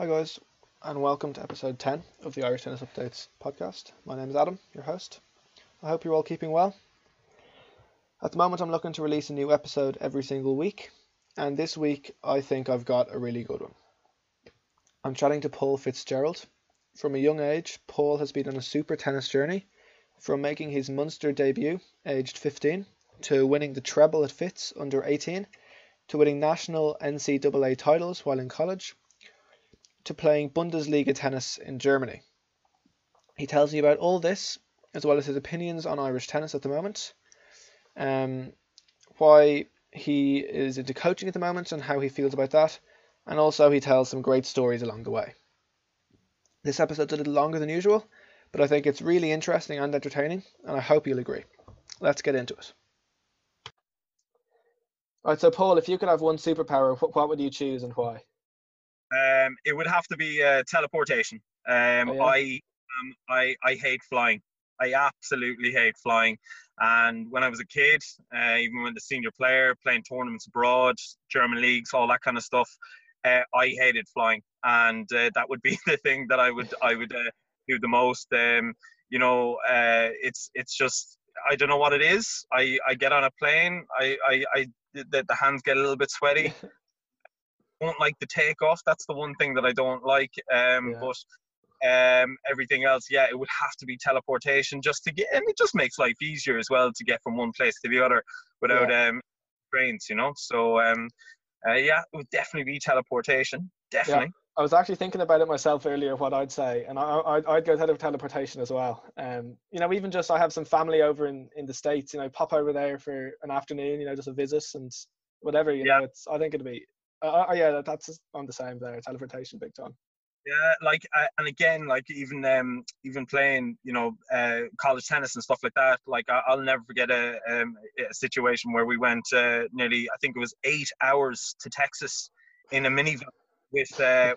Hi, guys, and welcome to episode 10 of the Irish Tennis Updates podcast. My name is Adam, your host. I hope you're all keeping well. At the moment, I'm looking to release a new episode every single week, and this week I think I've got a really good one. I'm chatting to Paul Fitzgerald. From a young age, Paul has been on a super tennis journey from making his Munster debut, aged 15, to winning the treble at Fitz under 18, to winning national NCAA titles while in college to playing Bundesliga tennis in Germany. He tells me about all this, as well as his opinions on Irish tennis at the moment, um, why he is into coaching at the moment and how he feels about that, and also he tells some great stories along the way. This episode's a little longer than usual, but I think it's really interesting and entertaining, and I hope you'll agree. Let's get into it. All right, so Paul, if you could have one superpower, what would you choose and why? Um, it would have to be uh, teleportation. Um, oh, yeah? I, um, I I hate flying. I absolutely hate flying. And when I was a kid, uh, even when the senior player playing tournaments abroad, German leagues, all that kind of stuff, uh, I hated flying, and uh, that would be the thing that I would I would uh, do the most. Um, you know, uh, it's it's just I don't know what it is. I, I get on a plane, I, I, I the, the hands get a little bit sweaty. don't like the takeoff. That's the one thing that I don't like. Um, yeah. But um, everything else, yeah, it would have to be teleportation just to get, and it just makes life easier as well to get from one place to the other without yeah. um, trains, you know. So um, uh, yeah, it would definitely be teleportation, definitely. Yeah. I was actually thinking about it myself earlier, what I'd say, and I, I'd, I'd go ahead of teleportation as well. Um, you know, even just I have some family over in, in the states. You know, pop over there for an afternoon. You know, just a visit and whatever. You yeah. know, it's I think it'd be uh, uh, yeah, that's on the same there. Teleportation, big time. Yeah, like uh, and again, like even um even playing, you know, uh, college tennis and stuff like that. Like I, will never forget a um, a situation where we went uh, nearly, I think it was eight hours to Texas in a minivan with uh,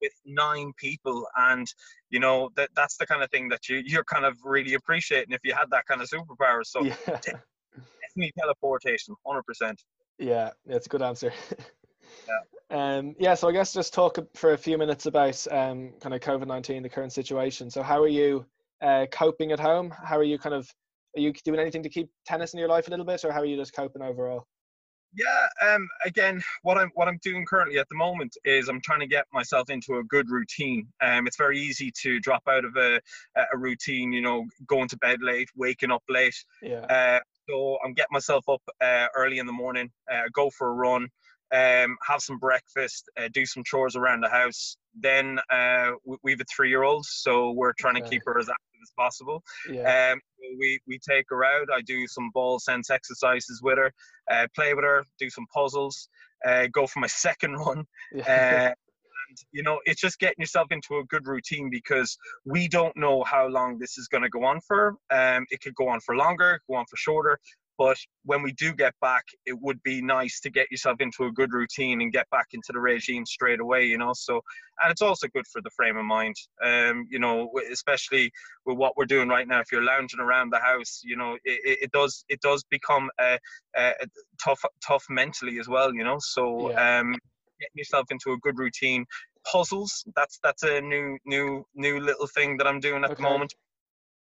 with nine people, and you know that that's the kind of thing that you you're kind of really appreciating if you had that kind of superpower. So yeah. definitely teleportation, hundred percent. Yeah, that's a good answer. Yeah. Um, yeah, so I guess just talk for a few minutes about um, kind of COVID 19, the current situation. So, how are you uh, coping at home? How are you kind of, are you doing anything to keep tennis in your life a little bit, or how are you just coping overall? Yeah, um, again, what I'm what I'm doing currently at the moment is I'm trying to get myself into a good routine. Um, it's very easy to drop out of a a routine, you know, going to bed late, waking up late. Yeah. Uh, so I'm getting myself up uh, early in the morning, uh, go for a run, um, have some breakfast, uh, do some chores around the house. Then uh, we, we have a three-year-old, so we're trying okay. to keep her as active as possible. Yeah. Um, we we take her out. I do some ball sense exercises with her, uh, play with her, do some puzzles, uh, go for my second run. Yeah. Uh, and you know, it's just getting yourself into a good routine because we don't know how long this is going to go on for. Um, it could go on for longer, go on for shorter. But when we do get back, it would be nice to get yourself into a good routine and get back into the regime straight away, you know. So, and it's also good for the frame of mind, um, you know, especially with what we're doing right now. If you're lounging around the house, you know, it, it does it does become a, a, tough tough mentally as well, you know. So, yeah. um, getting yourself into a good routine. Puzzles, that's that's a new new new little thing that I'm doing at okay. the moment.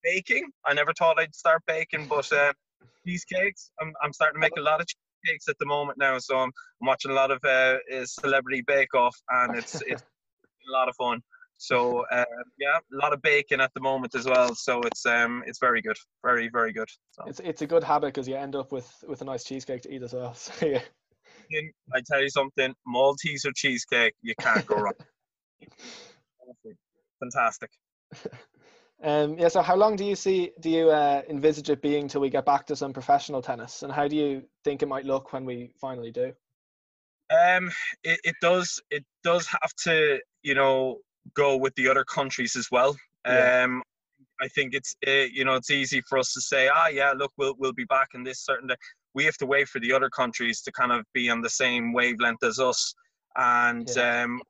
Baking, I never thought I'd start baking, but. Uh, cheesecakes. I'm, I'm starting to make a lot of cheesecakes at the moment now, so I'm, I'm watching a lot of uh, Celebrity Bake Off, and it's it's a lot of fun. So uh, yeah, a lot of baking at the moment as well. So it's um it's very good, very very good. So. It's it's a good habit because you end up with with a nice cheesecake to eat as well. So yeah. I tell you something, Maltese or cheesecake, you can't go wrong. Fantastic. Um, yeah. So, how long do you see do you uh, envisage it being till we get back to some professional tennis, and how do you think it might look when we finally do? Um, it, it does it does have to you know go with the other countries as well. Yeah. Um, I think it's uh, you know it's easy for us to say ah yeah look we'll we'll be back in this certain day. We have to wait for the other countries to kind of be on the same wavelength as us, and yeah. um,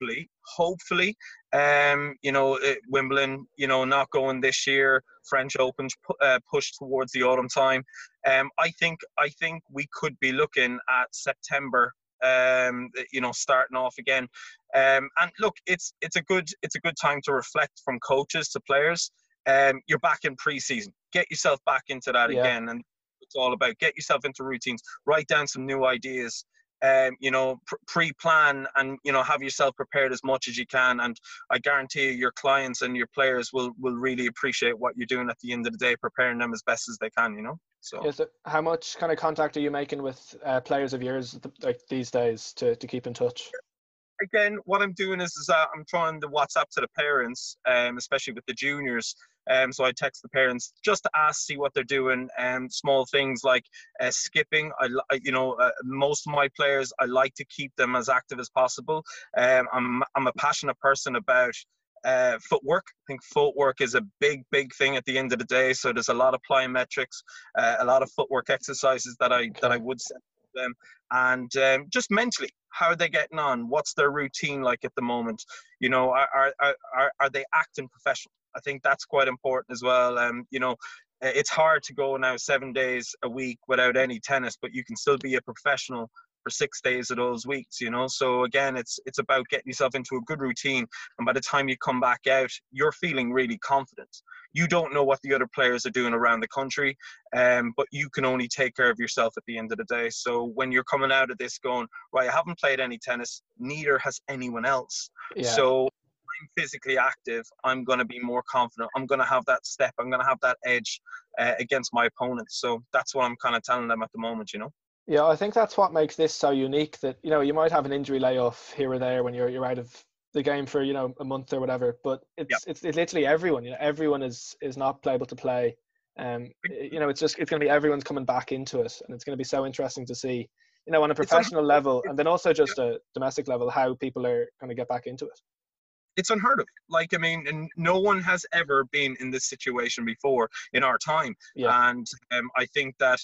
hopefully hopefully um, you know, Wimbledon, you know, not going this year. French Open uh, pushed towards the autumn time. Um, I think I think we could be looking at September um, you know, starting off again. Um, and look, it's it's a good it's a good time to reflect from coaches to players. Um, you're back in preseason. Get yourself back into that yeah. again, and it's all about get yourself into routines. Write down some new ideas um, you know, pre-plan and you know have yourself prepared as much as you can. And I guarantee you, your clients and your players will will really appreciate what you're doing at the end of the day, preparing them as best as they can. You know. So. Yes. how much kind of contact are you making with uh, players of yours like these days to to keep in touch? Again, what I'm doing is, is uh, I'm trying to WhatsApp to the parents, um, especially with the juniors, um, so I text the parents just to ask, see what they're doing. Um, small things like uh, skipping. I, you know, uh, most of my players, I like to keep them as active as possible. Um, I'm, I'm a passionate person about uh, footwork. I think footwork is a big, big thing at the end of the day. So there's a lot of plyometrics, uh, a lot of footwork exercises that I that I would send them, and um, just mentally, how are they getting on? What's their routine like at the moment? You know, are are are, are they acting professional? I think that's quite important as well. Um, you know, it's hard to go now seven days a week without any tennis, but you can still be a professional for six days of those weeks, you know. So again, it's it's about getting yourself into a good routine, and by the time you come back out, you're feeling really confident. You don't know what the other players are doing around the country, um, but you can only take care of yourself at the end of the day. So when you're coming out of this going, right, I haven't played any tennis, neither has anyone else. Yeah. So I'm physically active, I'm going to be more confident. I'm going to have that step. I'm going to have that edge uh, against my opponents. So that's what I'm kind of telling them at the moment, you know. Yeah, I think that's what makes this so unique. That you know you might have an injury layoff here or there when you're you're out of the game for you know a month or whatever, but it's yep. it's, it's literally everyone. You know, everyone is is not able to play. Um, you know, it's just it's going to be everyone's coming back into it, and it's going to be so interesting to see. You know, on a professional level, and then also just a domestic level, how people are going to get back into it it's unheard of. Like, I mean, and no one has ever been in this situation before in our time. Yeah. And um, I think that,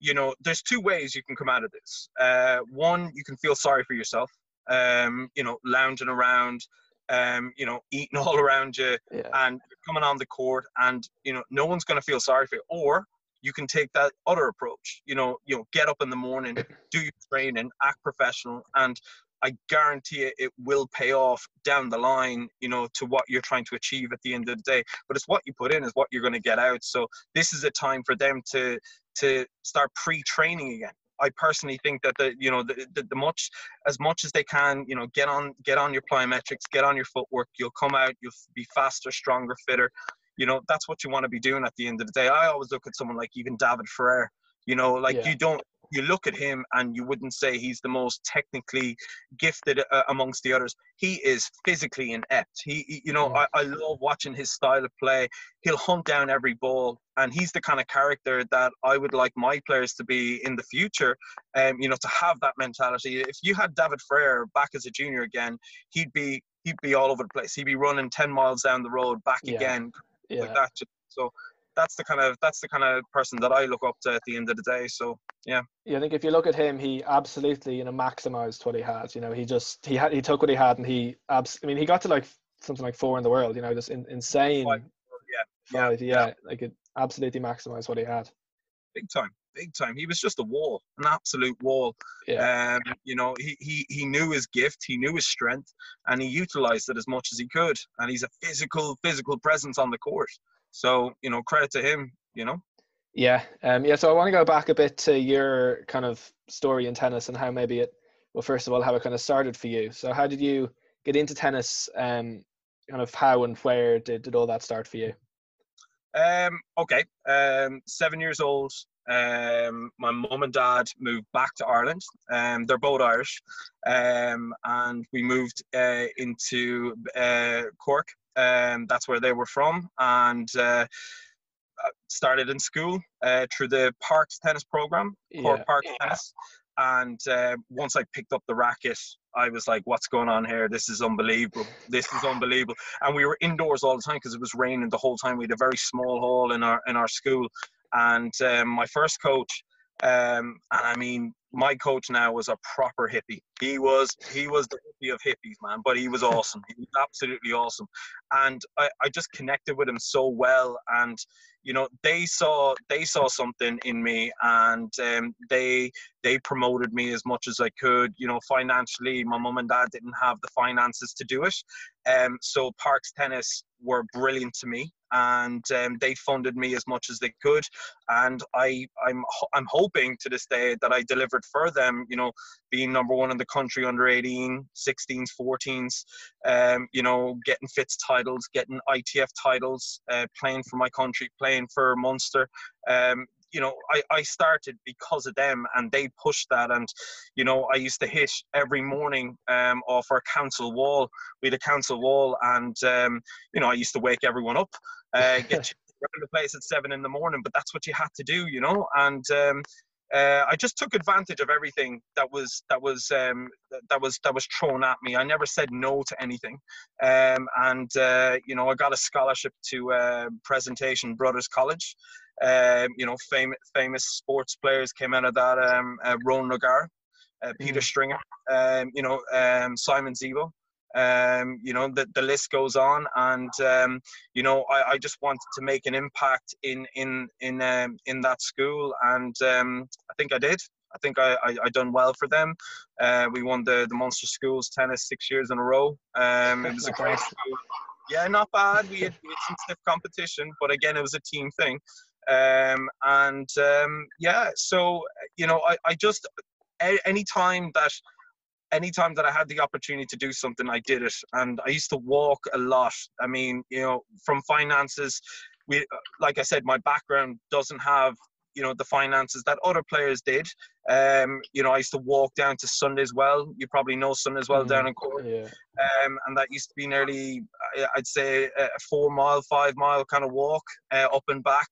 you know, there's two ways you can come out of this. Uh, one, you can feel sorry for yourself, um, you know, lounging around, um, you know, eating all around you yeah. and coming on the court and, you know, no one's going to feel sorry for you. Or you can take that other approach, you know, you know, get up in the morning, do your training, act professional and I guarantee it, it will pay off down the line, you know, to what you're trying to achieve at the end of the day. But it's what you put in is what you're going to get out. So this is a time for them to to start pre-training again. I personally think that the you know the, the, the, much as much as they can you know get on get on your plyometrics, get on your footwork. You'll come out, you'll be faster, stronger, fitter. You know that's what you want to be doing at the end of the day. I always look at someone like even David Ferrer. You know, like yeah. you don't you look at him and you wouldn't say he's the most technically gifted uh, amongst the others. He is physically inept. He, you know, I, I love watching his style of play. He'll hunt down every ball, and he's the kind of character that I would like my players to be in the future. Um, you know, to have that mentality. If you had David Ferrer back as a junior again, he'd be he'd be all over the place. He'd be running ten miles down the road, back yeah. again, yeah. like that. So that's the kind of that's the kind of person that I look up to at the end of the day. So yeah. Yeah, I think if you look at him, he absolutely you know maximized what he had. You know, he just he had he took what he had and he abs. I mean, he got to like something like four in the world. You know, just in, insane. Five. Yeah. Five, yeah, yeah, like it absolutely maximized what he had. Big time, big time. He was just a wall, an absolute wall. Yeah. Um, you know, he, he he knew his gift, he knew his strength, and he utilized it as much as he could. And he's a physical, physical presence on the court. So you know, credit to him. You know. Yeah, um, yeah. So I want to go back a bit to your kind of story in tennis and how maybe it, well, first of all, how it kind of started for you. So how did you get into tennis? Um, kind of how and where did did all that start for you? Um, okay, um, seven years old. Um, my mum and dad moved back to Ireland. Um, they're both Irish, um, and we moved uh, into uh, Cork um, that's where they were from, and uh, uh, started in school uh, through the Parks tennis program, Cork yeah. Parks yeah. tennis. And uh, once I picked up the racket, I was like, "What's going on here? This is unbelievable! This is unbelievable!" And we were indoors all the time because it was raining the whole time. We had a very small hall in our in our school, and um, my first coach, um, and I mean, my coach now was a proper hippie. He was he was the hippie of hippies, man. But he was awesome. He was absolutely awesome, and I, I just connected with him so well. And you know they saw they saw something in me and um, they they promoted me as much as i could. You know financially my mum and dad didn't have the finances to do it. Um, so parks tennis were brilliant to me and um, they funded me as much as they could. And i i'm i'm hoping to this day that i delivered for them you know being number one in the country under 18 16s 14s um, you know getting Fitz titles getting itf titles uh, playing for my country playing for munster um, you know, I, I started because of them and they pushed that. And, you know, I used to hit every morning um, off our council wall. We had a council wall and, um, you know, I used to wake everyone up, uh, get around the place at seven in the morning, but that's what you had to do, you know, and, um, uh, I just took advantage of everything that was that was um, that was that was thrown at me. I never said no to anything, um, and uh, you know I got a scholarship to uh, Presentation Brothers College, um, you know, famous famous sports players came out of that. Um, uh, Ronan O'Gara, uh, Peter mm. Stringer, um, you know, um, Simon Zebo. Um, you know, the, the list goes on, and um, you know, I, I just wanted to make an impact in in in um, in that school, and um, I think I did. I think I, I, I done well for them. Uh, we won the, the Munster Schools tennis six years in a row. Um, it was a great school. Yeah, not bad. We had, we had some stiff competition, but again, it was a team thing. Um, and um, yeah, so you know, I, I just any time that anytime that I had the opportunity to do something, I did it. And I used to walk a lot. I mean, you know, from finances, we like I said, my background doesn't have you know the finances that other players did. Um, you know, I used to walk down to Sunday's-Well. You probably know Sunday's-Well mm, down in Cork. Yeah. Um, and that used to be nearly, I'd say, a four mile, five mile kind of walk uh, up and back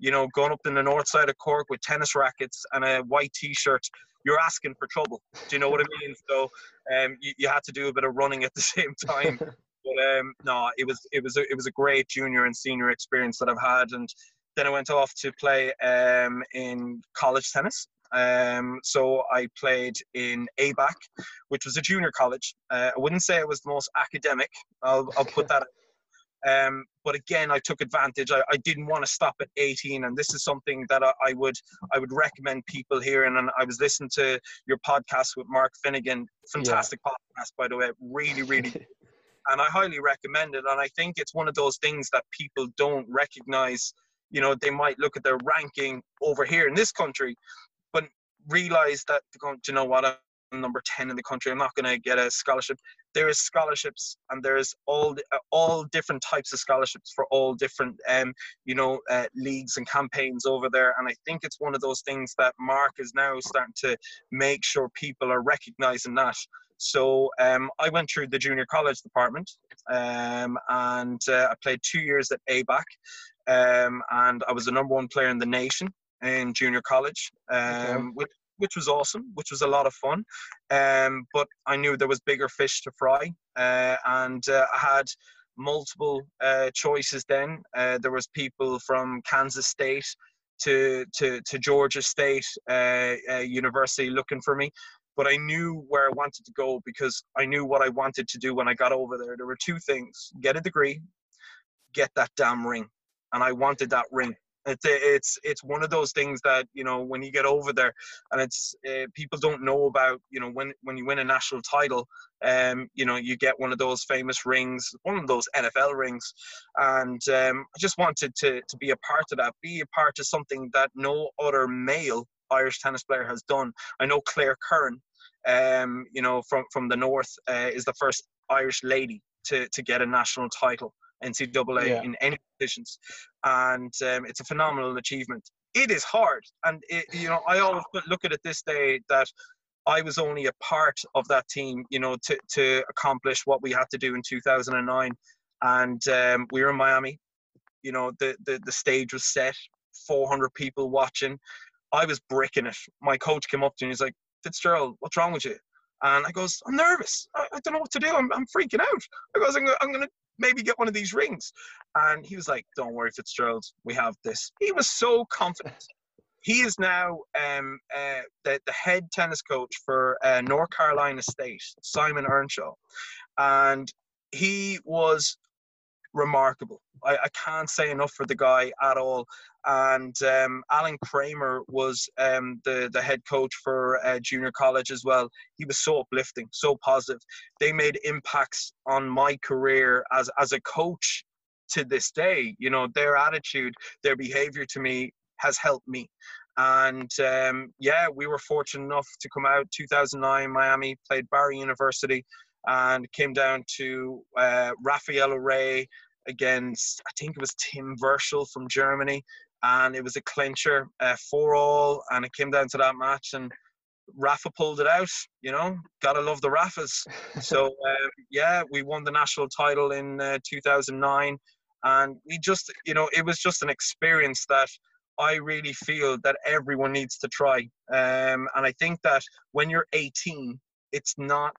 you know, going up in the north side of Cork with tennis rackets and a white t-shirt, you're asking for trouble. Do you know what I mean? So um, you, you had to do a bit of running at the same time. but um, no, it was it was a, it was a great junior and senior experience that I've had, and then I went off to play um, in college tennis. Um, so I played in ABAC, which was a junior college. Uh, I wouldn't say it was the most academic. I'll, I'll put that um, but again, I took advantage. I, I, didn't want to stop at 18, and this is something that I, I would I would recommend people hearing. And, I was listening to your podcast with Mark Finnegan, fantastic yeah. podcast by the way, really really. and I highly recommend it. And I think it's one of those things that people don't recognize. You know, they might look at their ranking over here in this country, but realize that, you know what, I'm number 10 in the country. I'm not going to get a scholarship there is scholarships and there's all uh, all different types of scholarships for all different um, you know uh, leagues and campaigns over there and i think it's one of those things that mark is now starting to make sure people are recognizing that so um, i went through the junior college department um, and uh, i played two years at abac um, and i was the number one player in the nation in junior college okay. Um, which was awesome, which was a lot of fun. Um, but I knew there was bigger fish to fry, uh, and uh, I had multiple uh, choices. Then uh, there was people from Kansas State to to to Georgia State uh, uh, University looking for me. But I knew where I wanted to go because I knew what I wanted to do when I got over there. There were two things: get a degree, get that damn ring, and I wanted that ring. It's it's it's one of those things that you know when you get over there, and it's uh, people don't know about. You know when when you win a national title, um, you know you get one of those famous rings, one of those NFL rings, and um, I just wanted to to be a part of that, be a part of something that no other male Irish tennis player has done. I know Claire Curran, um, you know from from the north, uh, is the first Irish lady to to get a national title. NCAA yeah. in any positions, and um, it's a phenomenal achievement. It is hard, and it, you know I always look at it this day that I was only a part of that team, you know, to to accomplish what we had to do in 2009, and um, we were in Miami. You know, the, the the stage was set, 400 people watching. I was breaking it. My coach came up to me. He's like, Fitzgerald, what's wrong with you? And I goes, I'm nervous. I, I don't know what to do. I'm, I'm freaking out. I goes, I'm, I'm going to maybe get one of these rings. And he was like, Don't worry, Fitzgerald, we have this. He was so confident. He is now um, uh, the, the head tennis coach for uh, North Carolina State, Simon Earnshaw. And he was remarkable. I, I, can't say enough for the guy at all. And um, Alan Kramer was um, the the head coach for uh, junior college as well. He was so uplifting, so positive. They made impacts on my career as as a coach to this day. You know, their attitude, their behavior to me has helped me. And um, yeah, we were fortunate enough to come out 2009 Miami, played Barry University, and came down to uh, Rafael Ray against I think it was Tim Verschel from Germany, and it was a clincher, uh, four all, and it came down to that match, and Rafa pulled it out. You know, gotta love the Rafas. so um, yeah, we won the national title in uh, 2009, and we just, you know, it was just an experience that. I really feel that everyone needs to try. Um, and I think that when you're 18, it's not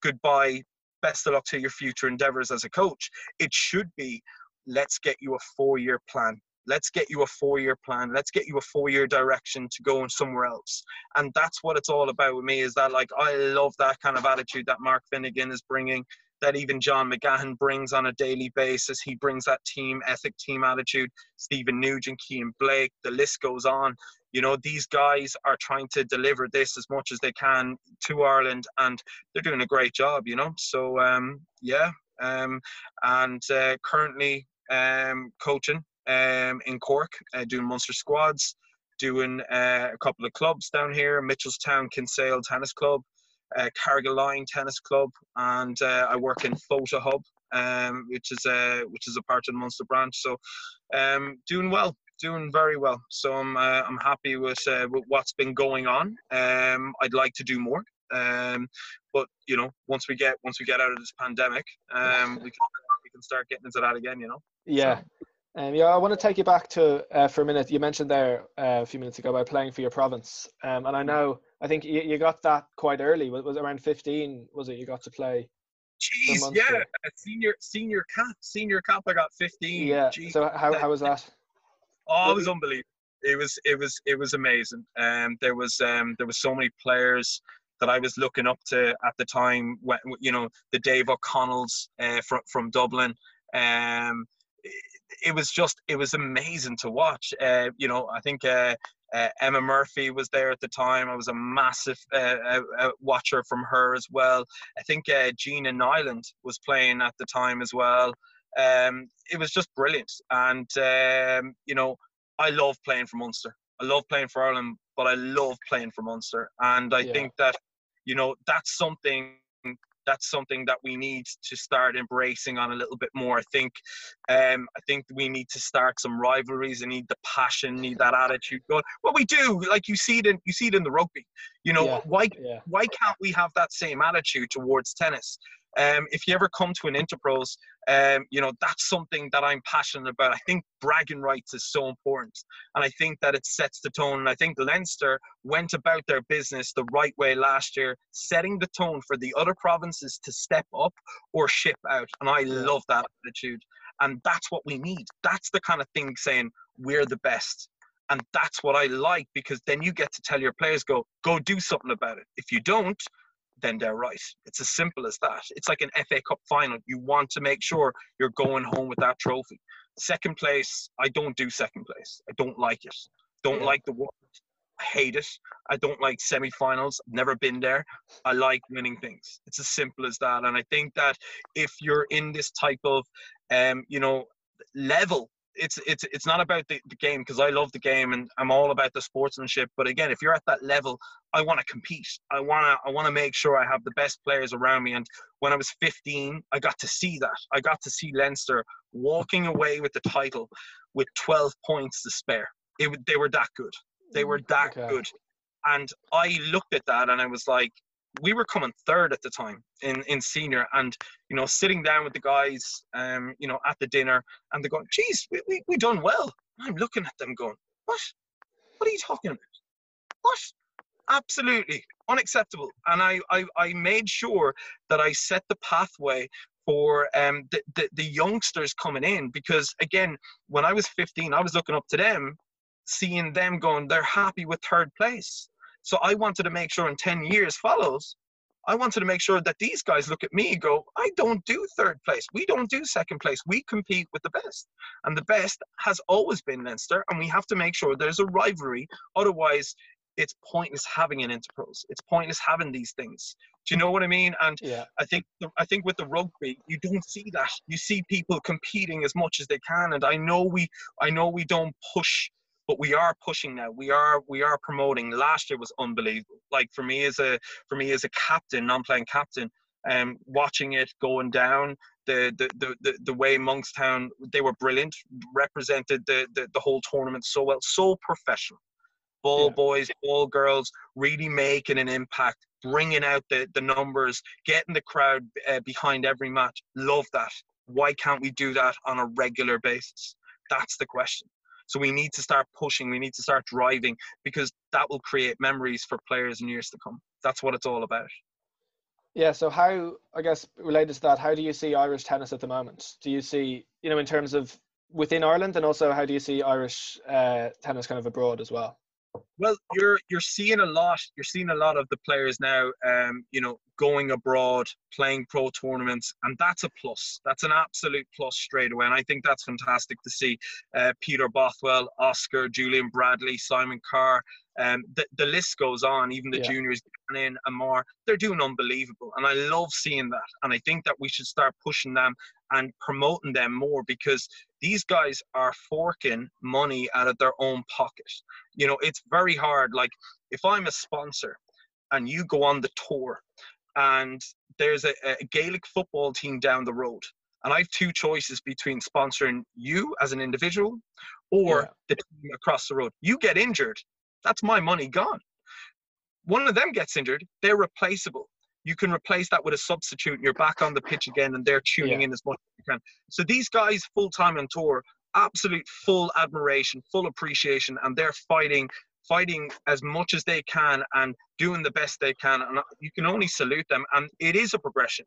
goodbye, best of luck to your future endeavors as a coach. It should be, let's get you a four year plan. Let's get you a four year plan. Let's get you a four year direction to go somewhere else. And that's what it's all about with me is that, like, I love that kind of attitude that Mark Finnegan is bringing, that even John McGahern brings on a daily basis. He brings that team ethic, team attitude. Stephen Nugent, Keane Blake, the list goes on you know these guys are trying to deliver this as much as they can to Ireland and they're doing a great job you know? So um, yeah um, and uh, currently um, coaching um, in Cork uh, doing Munster squads doing uh, a couple of clubs down here Mitchelstown Kinsale Tennis Club uh, Carrigaline Tennis Club and uh, I work in Photo Hub um, which is a which is a part of the Munster branch. So um, doing well doing very well. So I'm uh, I'm happy with uh, with what's been going on. Um, I'd like to do more. Um, but you know, once we get once we get out of this pandemic, um, we can we can start getting into that again. You know. Yeah. So. Um, yeah, I want to take you back to uh, for a minute. You mentioned there uh, a few minutes ago about playing for your province, um, and I know I think you, you got that quite early. Was, was around fifteen? Was it you got to play? Jeez, yeah, senior senior cap, senior cap. I got fifteen. Yeah. Jeez. So how how was that? Oh, it was unbelievable. It was it was it was amazing. Um, there was um, there was so many players that I was looking up to at the time. When you know the Dave O'Connells uh, from from Dublin. Um, it was just it was amazing to watch. Uh, you know, I think uh, uh, Emma Murphy was there at the time. I was a massive uh, uh, watcher from her as well. I think uh, Gina Niland was playing at the time as well um, it was just brilliant. And um, you know, I love playing for Munster. I love playing for Ireland, but I love playing for Munster. And I yeah. think that you know that's something that's something that we need to start embracing on a little bit more. I think, um, I think we need to start some rivalries and need the passion, need that attitude going. Well, we do. Like you see it in you see it in the rugby. You know, yeah, why yeah. why can't we have that same attitude towards tennis? Um, if you ever come to an Interpros, um, you know, that's something that I'm passionate about. I think bragging rights is so important. And I think that it sets the tone. And I think Leinster went about their business the right way last year, setting the tone for the other provinces to step up or ship out. And I love that attitude. And that's what we need. That's the kind of thing saying we're the best. And that's what I like because then you get to tell your players, go, go do something about it. If you don't, then they're right. It's as simple as that. It's like an FA Cup final. You want to make sure you're going home with that trophy. Second place, I don't do second place. I don't like it. Don't yeah. like the word. I hate it. I don't like semi-finals. I've never been there. I like winning things. It's as simple as that. And I think that if you're in this type of, um, you know, level it's it's it's not about the, the game because I love the game and I'm all about the sportsmanship. But again, if you're at that level, I want to compete. I wanna I want to make sure I have the best players around me. And when I was 15, I got to see that. I got to see Leinster walking away with the title with 12 points to spare. It they were that good. They were mm, that okay. good. And I looked at that and I was like, we were coming third at the time in, in senior and you know sitting down with the guys um you know at the dinner and they're going geez we, we, we done well. I'm looking at them going what? What are you talking about? What? Absolutely unacceptable. And i i, I made sure that i set the pathway for um, the, the, the youngsters coming in because again when i was 15 i was looking up to them seeing them going they're happy with third place so I wanted to make sure in 10 years follows I wanted to make sure that these guys look at me and go, I don't do third place. We don't do second place. We compete with the best. And the best has always been Leinster. And we have to make sure there's a rivalry. Otherwise, it's pointless having an interpros. It's pointless having these things. Do you know what I mean? And yeah. I think I think with the rugby, you don't see that. You see people competing as much as they can. And I know we I know we don't push but we are pushing now. We are we are promoting. Last year was unbelievable. Like for me as a for me as a captain, non-playing captain, um, watching it going down, the the the the, the way Monkstown they were brilliant, represented the, the the whole tournament so well, so professional. Ball yeah. boys, ball girls, really making an impact, bringing out the the numbers, getting the crowd uh, behind every match. Love that. Why can't we do that on a regular basis? That's the question. So we need to start pushing, we need to start driving because that will create memories for players in years to come. That's what it's all about. Yeah, so how, I guess, related to that, how do you see Irish tennis at the moment? Do you see, you know, in terms of within Ireland, and also how do you see Irish uh, tennis kind of abroad as well? Well, you're you're seeing a lot. You're seeing a lot of the players now. Um, you know, going abroad, playing pro tournaments, and that's a plus. That's an absolute plus straight away, and I think that's fantastic to see. Uh, Peter Bothwell, Oscar, Julian Bradley, Simon Carr. Um, the, the list goes on. Even the yeah. juniors, in and more, they're doing unbelievable, and I love seeing that. And I think that we should start pushing them and promoting them more because these guys are forking money out of their own pocket. You know, it's very hard. Like if I'm a sponsor and you go on the tour and there's a, a Gaelic football team down the road, and I have two choices between sponsoring you as an individual or yeah. the team across the road. You get injured, that's my money gone. One of them gets injured, they're replaceable you can replace that with a substitute and you're back on the pitch again and they're tuning yeah. in as much as you can. So these guys full time on tour, absolute full admiration, full appreciation, and they're fighting fighting as much as they can and doing the best they can and you can only salute them and it is a progression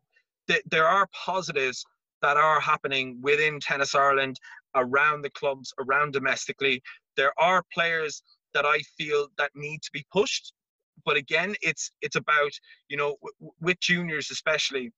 there are positives that are happening within tennis ireland around the clubs around domestically there are players that i feel that need to be pushed but again, it's it's about you know w- with juniors especially.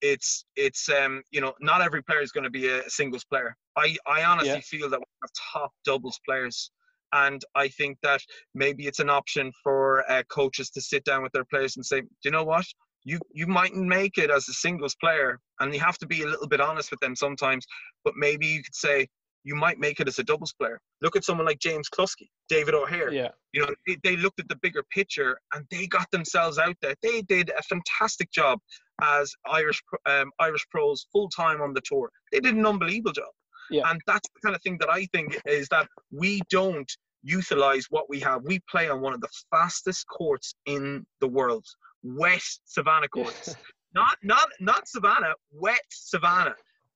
It's it's um you know not every player is going to be a singles player. I I honestly yeah. feel that we have top doubles players and I think that maybe it's an option for uh, coaches to sit down with their players and say, do you know what? You you mightn't make it as a singles player, and you have to be a little bit honest with them sometimes. But maybe you could say, you might make it as a doubles player. Look at someone like James Cluskey, David O'Hare. Yeah. You know, they, they looked at the bigger picture and they got themselves out there. They did a fantastic job as Irish um, Irish pros full time on the tour. They did an unbelievable job. Yeah. And that's the kind of thing that I think is that we don't utilize what we have. We play on one of the fastest courts in the world, wet Savannah courts. not not not Savannah, wet Savannah.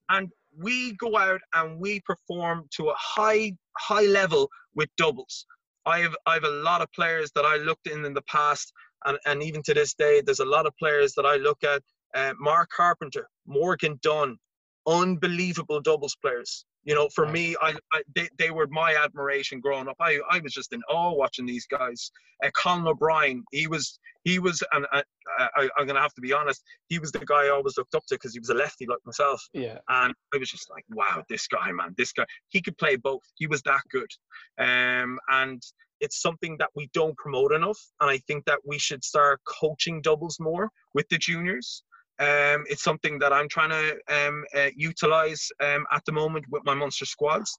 And we go out and we perform to a high high level with doubles. I have I have a lot of players that I looked in in the past, and, and even to this day, there's a lot of players that I look at. Uh, Mark Carpenter, Morgan Dunn, unbelievable doubles players. You know, for me, I, I, they, they were my admiration growing up. I, I was just in awe watching these guys. Uh, Colin O'Brien, he was he was, and I, I, I'm gonna have to be honest, he was the guy I always looked up to because he was a lefty like myself. Yeah. And I was just like, wow, this guy, man, this guy, he could play both. He was that good. Um, and it's something that we don't promote enough, and I think that we should start coaching doubles more with the juniors. Um, it's something that I'm trying to um, uh, utilize um, at the moment with my Munster squads.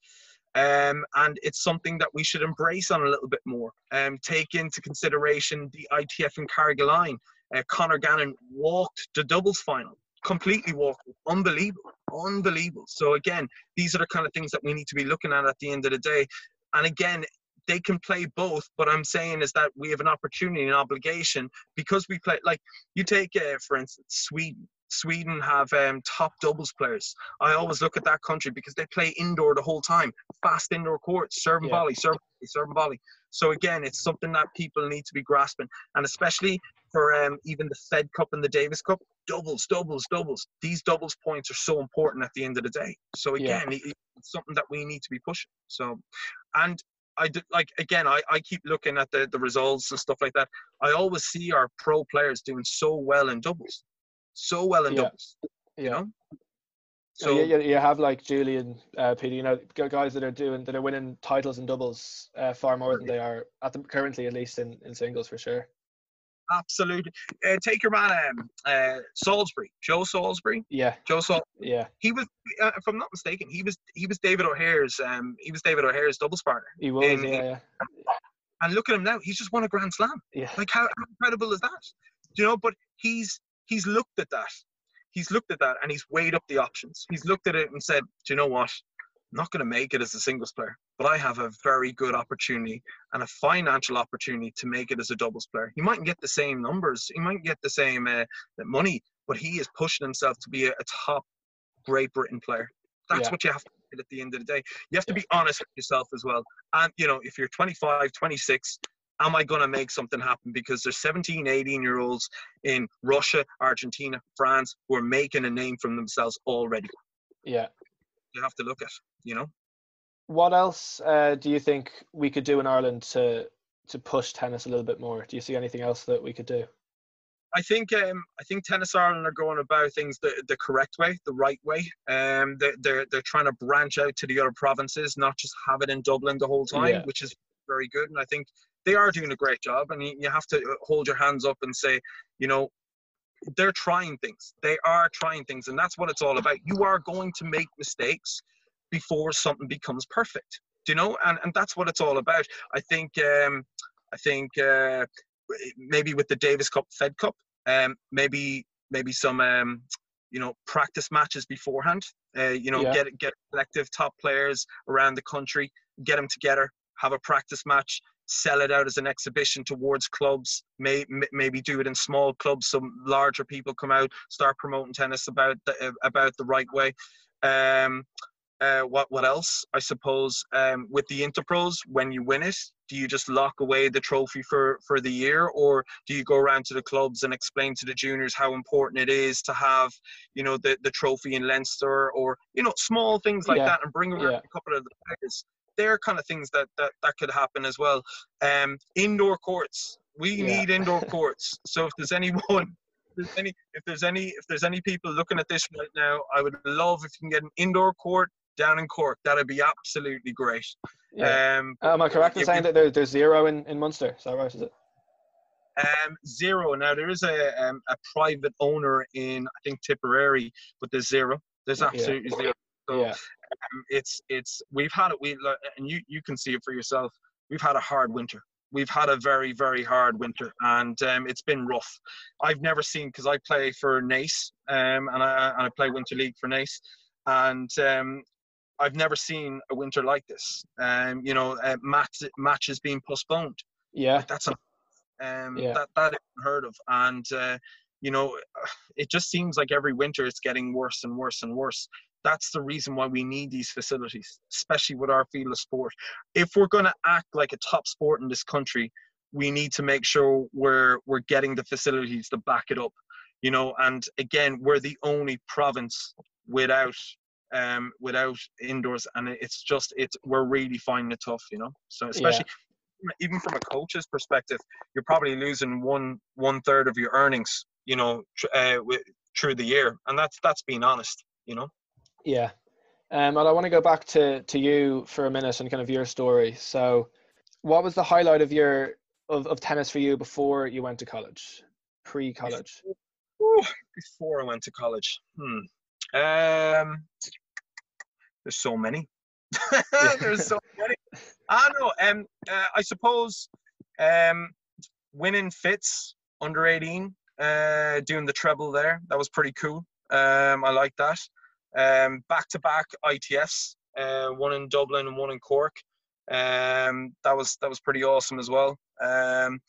Um, and it's something that we should embrace on a little bit more. Um, take into consideration the ITF and Carrigaline. Uh, Conor Gannon walked the doubles final, completely walked, unbelievable, unbelievable. So again, these are the kind of things that we need to be looking at at the end of the day. And again, they can play both. But I'm saying is that we have an opportunity, an obligation, because we play. Like you take, uh, for instance, Sweden. Sweden have um, top doubles players. I always look at that country because they play indoor the whole time, fast indoor courts, serve and yeah. volley, serve, serve and volley. So again, it's something that people need to be grasping, and especially for um, even the Fed Cup and the Davis Cup, doubles, doubles, doubles. These doubles points are so important at the end of the day. So again, yeah. it's something that we need to be pushing. So, and I do, like again. I, I keep looking at the, the results and stuff like that. I always see our pro players doing so well in doubles, so well in Yeah. doubles. Yeah. You know. So you, you, you have like Julian, uh, Peter, you know, guys that are doing that are winning titles in doubles uh, far more than they are at the currently, at least in, in singles for sure. Absolutely. Uh, take your man, um, uh, Salisbury, Joe Salisbury. Yeah, Joe Sal. yeah, He was, uh, if I'm not mistaken, he was he was David O'Hare's um he was David O'Hare's doubles partner. he was. In- yeah, yeah, And look at him now. He's just won a Grand Slam. yeah, Like how, how incredible is that? You know, but he's he's looked at that. He's looked at that and he's weighed up the options. He's looked at it and said, Do you know what? I'm not going to make it as a singles player, but I have a very good opportunity and a financial opportunity to make it as a doubles player. He mightn't get the same numbers, he mightn't get the same uh, money, but he is pushing himself to be a, a top Great Britain player. That's Yeah. what you have to do at the end of the day. You have to be honest with yourself as well. And, you know, if you're 25, 26, am I going to make something happen? Because there's 17, 18 year olds in Russia, Argentina, France who are making a name for themselves already. yeah. You have to look at, you know. What else uh, do you think we could do in Ireland to to push tennis a little bit more? Do you see anything else that we could do? I think um, I think Tennis Ireland are going about things the, the correct way, the right way. Um, they, they're they're trying to branch out to the other provinces, not just have it in Dublin the whole time, Yeah. which is very good. And I think they are doing a great job. And you, you have to uh, hold your hands up and say, you know, they're trying things. They are trying things, and that's what it's all about. You are going to make mistakes before something becomes perfect. Do you know? And and that's what it's all about. I think um, I think uh, maybe with the Davis Cup, Fed Cup, um, maybe maybe some um, you know practice matches beforehand. Uh, you know, Yeah. get get collective top players around the country, get them together, have a practice match, sell it out as an exhibition towards clubs. May, maybe do it in small clubs, so larger people come out, start promoting tennis about the, uh, about the right way. Um, uh, what what else? I suppose um, with the Interpros, when you win it, do you just lock away the trophy for for the year, or do you go around to the clubs and explain to the juniors how important it is to have, you know, the the trophy in Leinster, or you know, small things like Yeah, that, and bring around yeah. a couple of the players. They're kind of things that that that could happen as well. Um, indoor courts. We Yeah. need indoor courts. So if there's anyone there's any if there's any if there's any people looking at this right now, I would love if you can get an indoor court down in Cork. That'd be absolutely great. Yeah. Um, Am I correct in yeah, saying that there, there's zero in, in Munster? Is that right? Is it? um, zero. Now there is a um, a private owner in I think Tipperary, but there's zero. There's Yeah. absolutely zero. So Yeah. um, it's it's we've had it. We and you you can see it for yourself. We've had a hard winter. We've had a very very hard winter, and um, it's been rough. I've never seen because I play for Nace, um, and I and I play winter league for Nace, and um, I've never seen a winter like this. Um, you know, uh, match matches being postponed Yeah. that's a, um, Yeah. that that is unheard of and uh, you know it just seems like every winter it's getting worse and worse and worse that's the reason why we need these facilities especially with our field of sport if we're going to act like a top sport in this country we need to make sure we're we're getting the facilities to back it up you know and again we're the only province without um without indoors and it's just it's we're really finding it tough you know so especially even from a coach's perspective, you're probably losing one one third of your earnings, you know, tr- uh, through the year, and that's that's being honest, you know. Yeah. Um, and I want to go back to, to you for a minute and kind of your story. So, what was the highlight of your of, of tennis for you before you went to college, pre college? Before I went to college, hmm. Um, there's so many. there's so many. I don't know. Um, uh, I suppose, um, winning Fitz under 18, uh, doing the treble there. That was pretty cool. Um, I like that. Um, back to back ITFs, uh, one in Dublin and one in Cork. Um, that was that was pretty awesome as well. Um,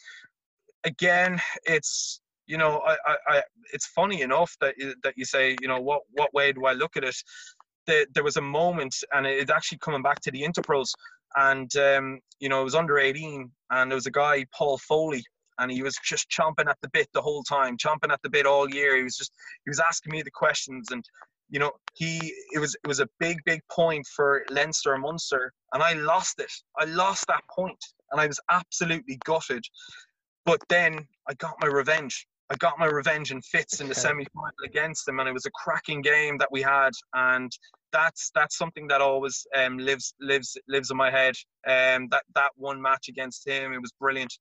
again, it's you know, I, I, I it's funny enough that you- that you say, you know, what what way do I look at it? The, there was a moment, and it actually coming back to the Interpros, and um, you know, it was under 18, and there was a guy, Paul Foley, and he was just chomping at the bit the whole time, chomping at the bit all year. He was just he was asking me the questions, and you know, he it was it was a big big point for Leinster and Munster, and I lost it. I lost that point, and I was absolutely gutted. But then I got my revenge. I got my revenge in Fitz in the semi final against them, and it was a cracking game that we had. And that's that's something that always um, lives lives lives in my head. Um, that that one match against him, it was brilliant.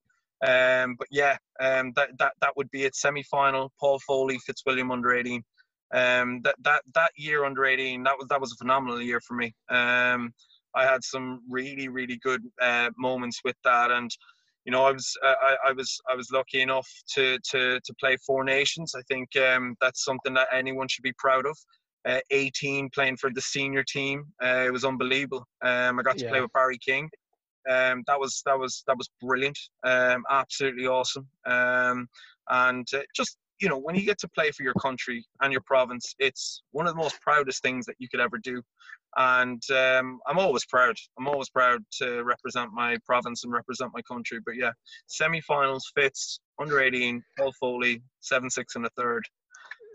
Um, but yeah, um, that that that would be it. Semi final. Paul Foley, Fitzwilliam under eighteen. Um, that that that year under eighteen, that was that was a phenomenal year for me. Um, I had some really really good uh, moments with that, and you know, I was uh, I, I, was I was lucky enough to to to play four nations. I think um, that's something that anyone should be proud of. Uh, 18 playing for the senior team, uh, it was unbelievable. Um, I got to yeah. play with Barry King. Um, that was that was that was brilliant. Um, absolutely awesome. Um, and uh, just you know, when you get to play for your country and your province, it's one of the most proudest things that you could ever do and um, I'm always proud. I'm always proud to represent my province and represent my country. But yeah, semi-finals, Fitz, under 18, Paul Foley, seven six and a third.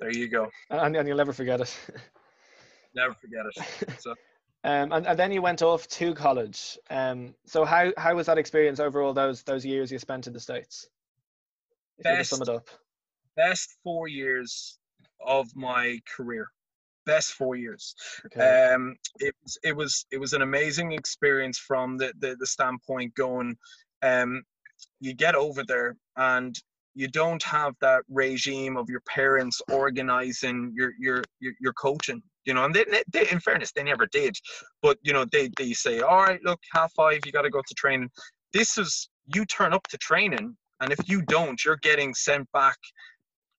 There you go. And, and you'll never forget it. never forget it. So. Um, and, and then you went off to college. Um, so how how was that experience overall? Those those years you spent in the states. If best, sum it up. Best four years of my career best four years. Okay. Um, it was it was it was an amazing experience from the the, the standpoint going. Um, you get over there and you don't have that regime of your parents organizing your your your, your coaching you know and they, they, in fairness they never did but you know they they say all right look half five you got to go to training this is you turn up to training and if you don't you're getting sent back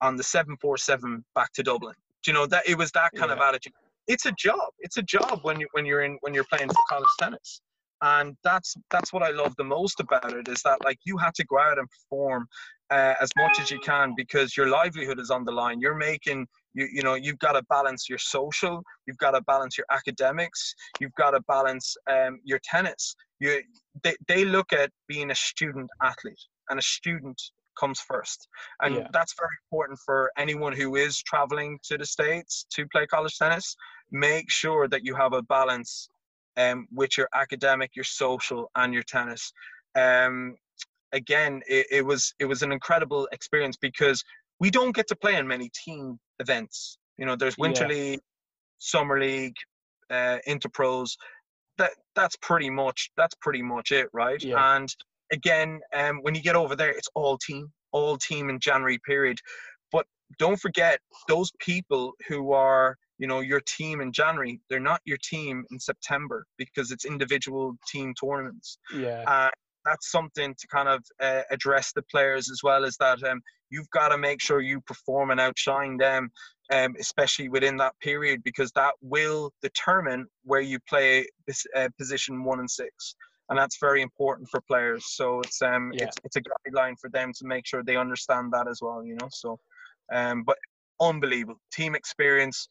on the 747 back to dublin Do you know that it was that kind yeah. of attitude. It's a job. It's a job when you when you're in when you're playing college tennis, and that's that's what I love the most about it is that like you had to go out and perform uh, as much as you can because your livelihood is on the line. You're making you you know you've got to balance your social, you've got to balance your academics, you've got to balance um, your tennis. You they they look at being a student athlete and a student comes first. And yeah. that's very important for anyone who is traveling to the States to play college tennis. Make sure that you have a balance um, with your academic, your social, and your tennis. Um, again, it, it was it was an incredible experience because we don't get to play in many team events. You know, there's Winter yeah. League, Summer League, uh, Interpros. That that's pretty much that's pretty much it, right? Yeah. And again, um, when you get over there, it's all team, all team in January period. But don't forget those people who are, you know, your team in January. They're not your team in September because it's individual team tournaments. Yeah. Uh, that's something to kind of uh, address the players as well as that um, you've got to make sure you perform and outshine them um, especially within that period because that will determine where you play this uh, position one and six and that's very important for players. So it's um yeah. it's it's a guideline for them to make sure they understand that as well. You know, so um but unbelievable team experience.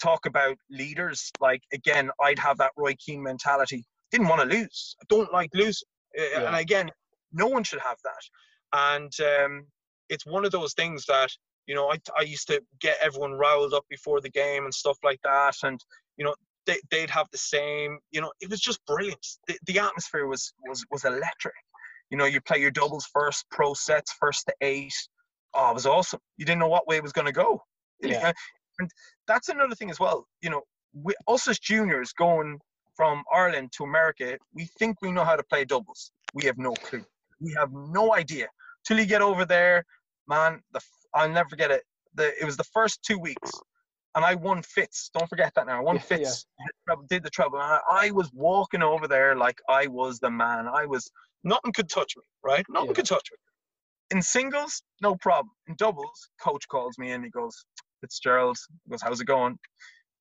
Talk about leaders. Like again, I'd have that Roy Keane mentality. Didn't want to lose. I don't like losing. Uh, yeah. And again, no one should have that. And um, it's one of those things that you know I, I used to get everyone riled up before the game and stuff like that. And you know they, they'd have the same. You know, it was just brilliant. The, the atmosphere was was was electric. You know, you play your doubles first, pro sets first to eight. Oh, it was awesome. You didn't know what way it was going to go. Yeah. And that's another thing as well. You know, we, us as juniors going from Ireland to America, we think we know how to play doubles. We have no clue. We have no idea. Till you get over there, man, the, I'll never forget it. The, it was the first two weeks and I won Fitz. Don't forget that now. I won yeah, Fitz. Yeah. Did the trouble. I, I, was walking over there like I was the man. I was nothing could touch me. Right? Nothing yeah. could touch me. In singles, no problem. In doubles, coach calls me in. He goes, Fitzgerald. He goes, how's it going?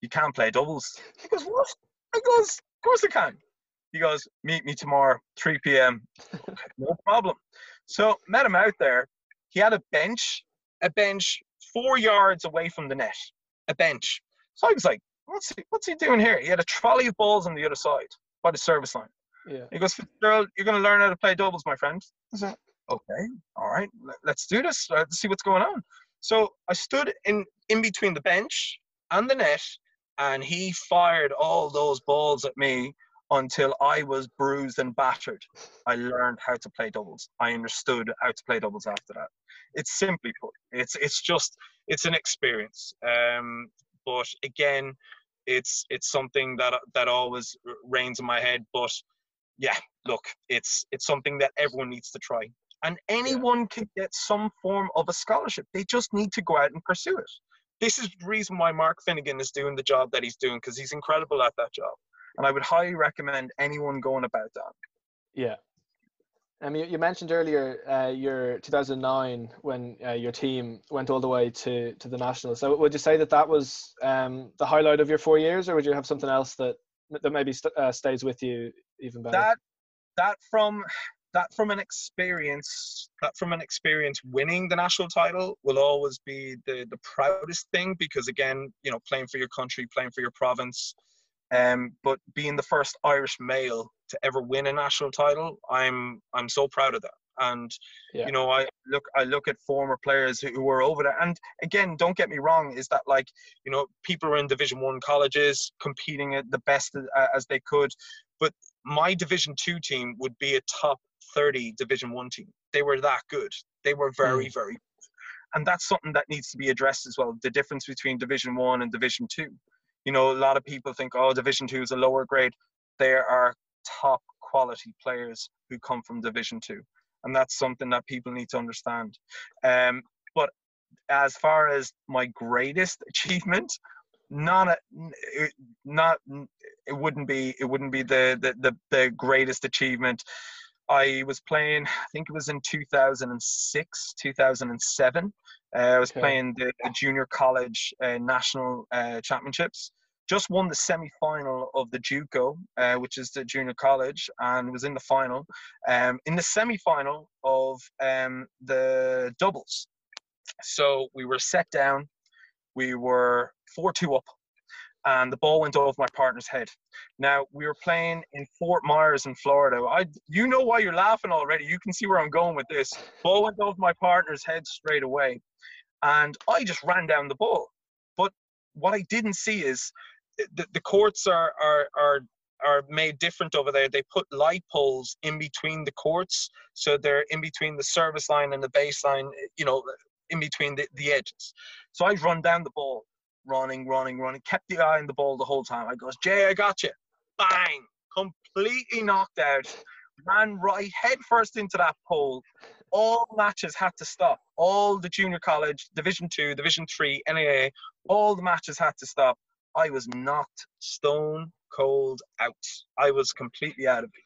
You can't play doubles. He goes, what? I goes, of course I can. He goes, meet me tomorrow, 3 p.m. okay, no problem. So met him out there. He had a bench, a bench four yards away from the net a bench. So I was like, what's he, what's he doing here? He had a trolley of balls on the other side by the service line. Yeah. He goes, Fitzgerald, you're going to learn how to play doubles, my friend. I said, okay, all right, let's do this. Let's see what's going on. So I stood in, in between the bench and the net, and he fired all those balls at me until I was bruised and battered. I learned how to play doubles. I understood how to play doubles after that. It's simply put, it's it's just it's an experience. Um, but again, it's it's something that that always reigns in my head. But yeah, look, it's it's something that everyone needs to try, and anyone can get some form of a scholarship. They just need to go out and pursue it. This is the reason why Mark Finnegan is doing the job that he's doing because he's incredible at that job and I would highly recommend anyone going about that. Yeah. I mean, you mentioned earlier uh, your 2009 when uh, your team went all the way to, to the nationals. So would you say that that was um, the highlight of your four years, or would you have something else that that maybe st- uh, stays with you even better? That that from that from an experience that from an experience winning the national title will always be the the proudest thing because again you know playing for your country playing for your province um, but being the first Irish male to ever win a national title, I'm I'm so proud of that. And yeah. you know, I look I look at former players who were over there. And again, don't get me wrong, is that like you know people are in Division One colleges competing at the best as they could, but my Division Two team would be a top 30 Division One team. They were that good. They were very mm. very. Good. And that's something that needs to be addressed as well. The difference between Division One and Division Two you know, a lot of people think, oh, Division Two is a lower grade. There are top quality players who come from Division Two, and that's something that people need to understand. Um, but as far as my greatest achievement, not a, not it wouldn't be it wouldn't be the, the the the greatest achievement. I was playing, I think it was in 2006, 2007. Uh, I was okay. playing the, the, junior college uh, national uh, championships. Just won the semi-final of the JUCO, uh, which is the junior college, and was in the final. Um, in the semi-final of um, the doubles, so we were set down. We were four-two up and the ball went off my partner's head. Now we were playing in Fort Myers in Florida. I, you know why you're laughing already. You can see where I'm going with this. Ball went off my partner's head straight away, and I just ran down the ball. But what I didn't see is the, the courts are are are are made different over there. They put light poles in between the courts, so they're in between the service line and the baseline. You know, in between the, the edges. So I run down the ball running, running, running, kept the eye on the ball the whole time. I goes, Jay, I got you. Bang! Completely knocked out. Ran right head first into that pole. All matches had to stop. All the junior college, Division Two, Division Three, NAA, all the matches had to stop. I was knocked stone cold out. I was completely out of it.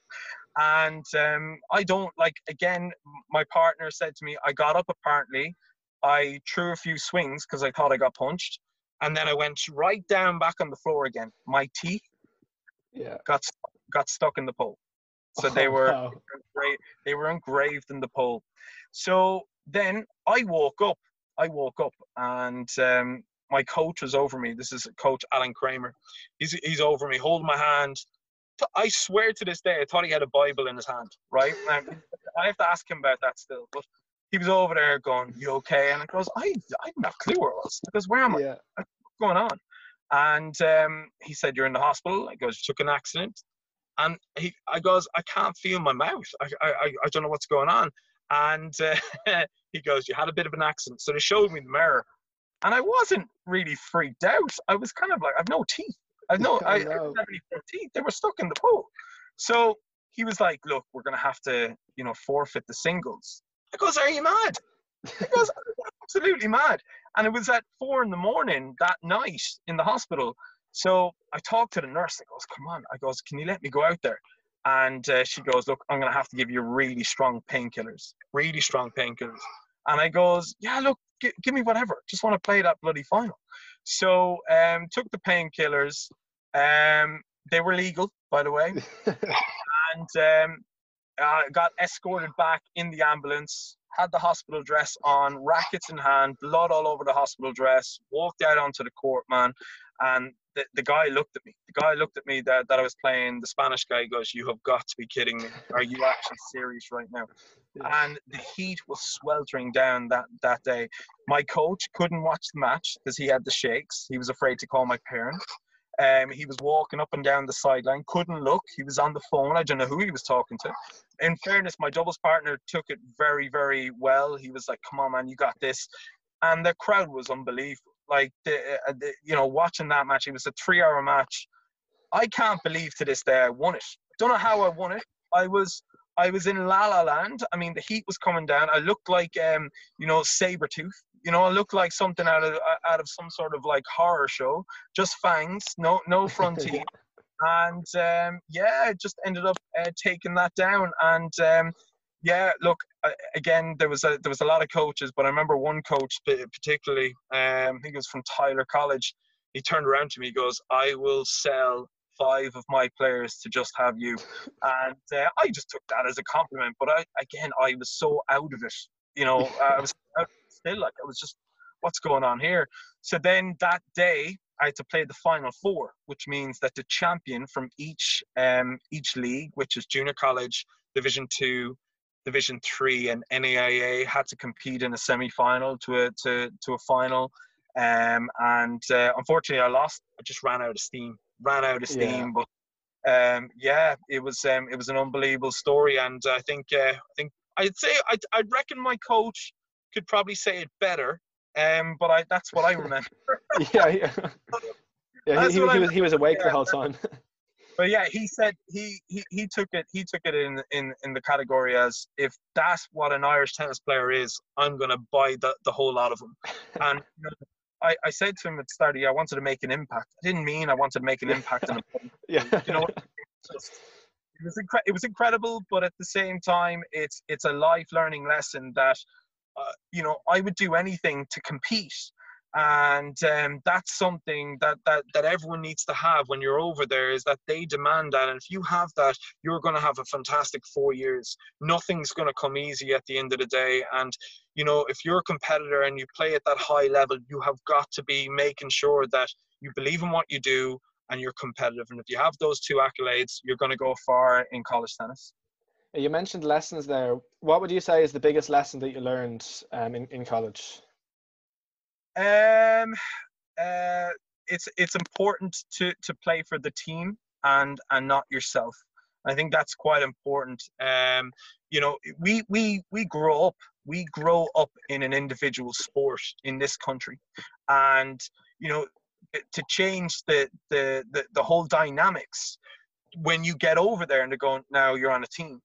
And um, I don't like, again, my partner said to me, I got up apparently. I threw a few swings because I thought I got punched and then I went right down back on the floor again. My teeth yeah. got got stuck in the pole, so they oh, were wow. they were engraved in the pole. So then I woke up. I woke up and um, my coach was over me. This is Coach Alan Kramer. He's he's over me, holding my hand. I swear to this day, I thought he had a Bible in his hand. Right? I have to ask him about that still, but he was over there going, "You okay?" And I goes, "I I have no clue where I was." Because where am I? Yeah. What's going on? And um, he said, "You're in the hospital." I goes, "Took an accident." And he, I goes, "I can't feel my mouth. I I I don't know what's going on." And uh, he goes, "You had a bit of an accident." So they showed me the mirror, and I wasn't really freaked out. I was kind of like, "I've no teeth. I've no, I, I have any teeth. They were stuck in the pool." So he was like, "Look, we're gonna have to, you know, forfeit the singles." I goes, Are you mad? He goes, Absolutely mad. And it was at four in the morning that night in the hospital. So I talked to the nurse. I goes, Come on. I goes, Can you let me go out there? And uh, she goes, Look, I'm going to have to give you really strong painkillers, really strong painkillers. And I goes, Yeah, look, g- give me whatever. Just want to play that bloody final. So um, took the painkillers. Um, they were legal, by the way. and um, uh, got escorted back in the ambulance, had the hospital dress on, rackets in hand, blood all over the hospital dress, walked out onto the court, man. And the, the guy looked at me. The guy looked at me that, that I was playing. The Spanish guy goes, You have got to be kidding me. Are you actually serious right now? And the heat was sweltering down that, that day. My coach couldn't watch the match because he had the shakes. He was afraid to call my parents. Um, he was walking up and down the sideline, couldn't look. He was on the phone. I don't know who he was talking to. In fairness, my doubles partner took it very, very well. He was like, "Come on, man, you got this," and the crowd was unbelievable. Like, the, uh, the, you know, watching that match, it was a three-hour match. I can't believe to this day I won it. Don't know how I won it. I was I was in La La Land. I mean, the heat was coming down. I looked like, um, you know, Sabretooth. You know, I looked like something out of out of some sort of like horror show. Just fangs, no no front teeth. and um, yeah, just ended up uh, taking that down. And um, yeah, look, uh, again, there was a there was a lot of coaches, but I remember one coach particularly. Um, I think it was from Tyler College. He turned around to me. He goes, "I will sell five of my players to just have you. And uh, I just took that as a compliment. But I, again, I was so out of it. You know, I was still like, I was just, what's going on here? So then that day, I had to play the final four, which means that the champion from each um, each league, which is junior college, Division Two, Division Three, and NAIA, had to compete in a semi-final to a to to a final. Um, and uh, unfortunately, I lost. I just ran out of steam ran out of steam. Yeah. But um, yeah, it was um, it was an unbelievable story, and I think uh, I think I'd say I'd, I'd reckon my coach could probably say it better. Um, but I that's what I remember. yeah, yeah, yeah. He, he, he was he was awake the whole time. but yeah, he said he, he he took it he took it in in in the category as if that's what an Irish tennis player is, I'm gonna buy the the whole lot of them. And you know, I, I said to him at the start, I wanted to make an impact. I didn't mean I wanted to make an impact on him. yeah. You know, it was, incre- it was incredible, but at the same time, it's it's a life learning lesson that, uh, you know, I would do anything to compete. And um, that's something that, that that everyone needs to have when you're over there is that they demand that. And if you have that you're going to have a fantastic four years. Nothing's going to come easy at the end of the day. And you know if you're a competitor and you play at that high level you have got to be making sure that you believe in what you do and you're competitive. And if you have those two accolades you're going to go far in college tennis you mentioned lessons there what would you say is the biggest lesson that you learned um, in, in college um, uh, it's it's important to to play for the team and and not yourself. I think that's quite important. Um, you know, we we we grow up we grow up in an individual sport in this country, and you know, to change the the the, the whole dynamics when you get over there and they're going now you're on a team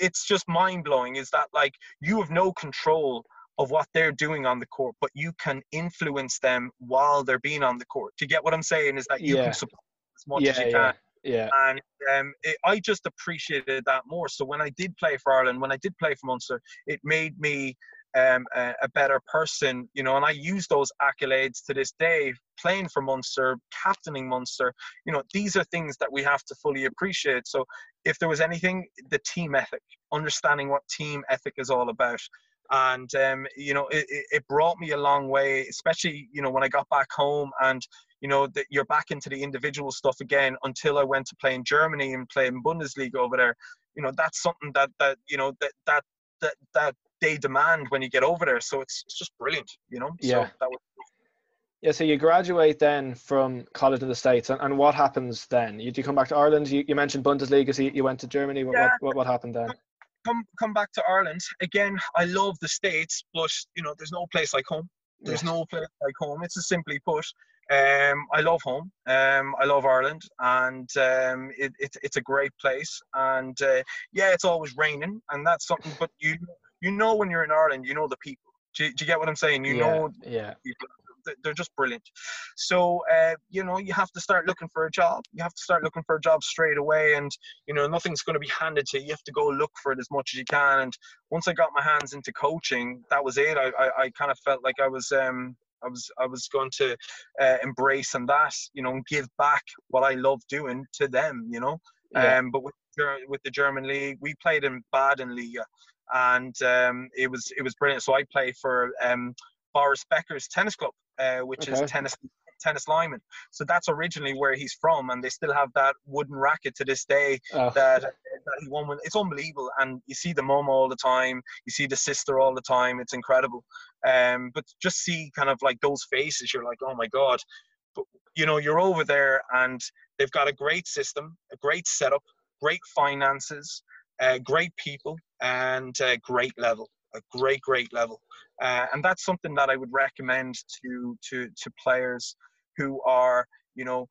it's just mind blowing is that like you have no control of what they're doing on the court, but you can influence them while they're being on the court. To get what I'm saying is that you yeah. can support as much yeah, as you can. Yeah. And um, it, I just appreciated that more. So when I did play for Ireland, when I did play for Munster, it made me um, a, a, better person, you know, and I use those accolades to this day, playing for Munster, captaining Munster. You know, these are things that we have to fully appreciate. So if there was anything, the team ethic, understanding what team ethic is all about, and um, you know it, it brought me a long way especially you know when i got back home and you know that you're back into the individual stuff again until i went to play in germany and play in bundesliga over there. You know that's something that that you know that that that, that they demand when you get over there. So it's, it's just brilliant you know? Yeah. so that was yeah, so you graduate then from college in the States, and, and what happens then? You, do you come back to Ireland? You, you mentioned Bundesliga, so you, you went to Germany. What, yeah. what, what happened then? come come back to Ireland again. I love the states, but you know, there's no place like home. There's no place like home. It's a simply put. Um, I love home. Um, I love Ireland, and um, it, it, it's a great place. And uh, yeah, it's always raining, and that's something. But you you know when you're in Ireland, you know the people. Do you, do you get what I'm saying? You yeah, know, yeah. People they're just brilliant. So uh, you know, you have to start looking for a job. You have to start looking for a job straight away, and you know, nothing's going to be handed to you. You have to go look for it as much as you can. And once I got my hands into coaching, that was it. I I, I kind of felt like I was um I was I was going to uh, embrace and that you know and give back what I love doing to them. You know, yeah. um, but with with the German league, we played in Baden-Liga, and um, it was it was brilliant. So I play for um, Boris Becker's tennis club, uh, which okay. is tennis tennis Leimen. So that's originally where he's from, and they still have that wooden racket to this day oh. that, that, he won with. It's unbelievable, and you see the mum all the time, you see the sister all the time. It's incredible. Um, but just see kind of like those faces, you're like, oh my god. but you know you're over there and they've got a great system, a great setup, great finances, uh, great people, and great level, a great great level, uh, and that's something that I would recommend to to to players who are you know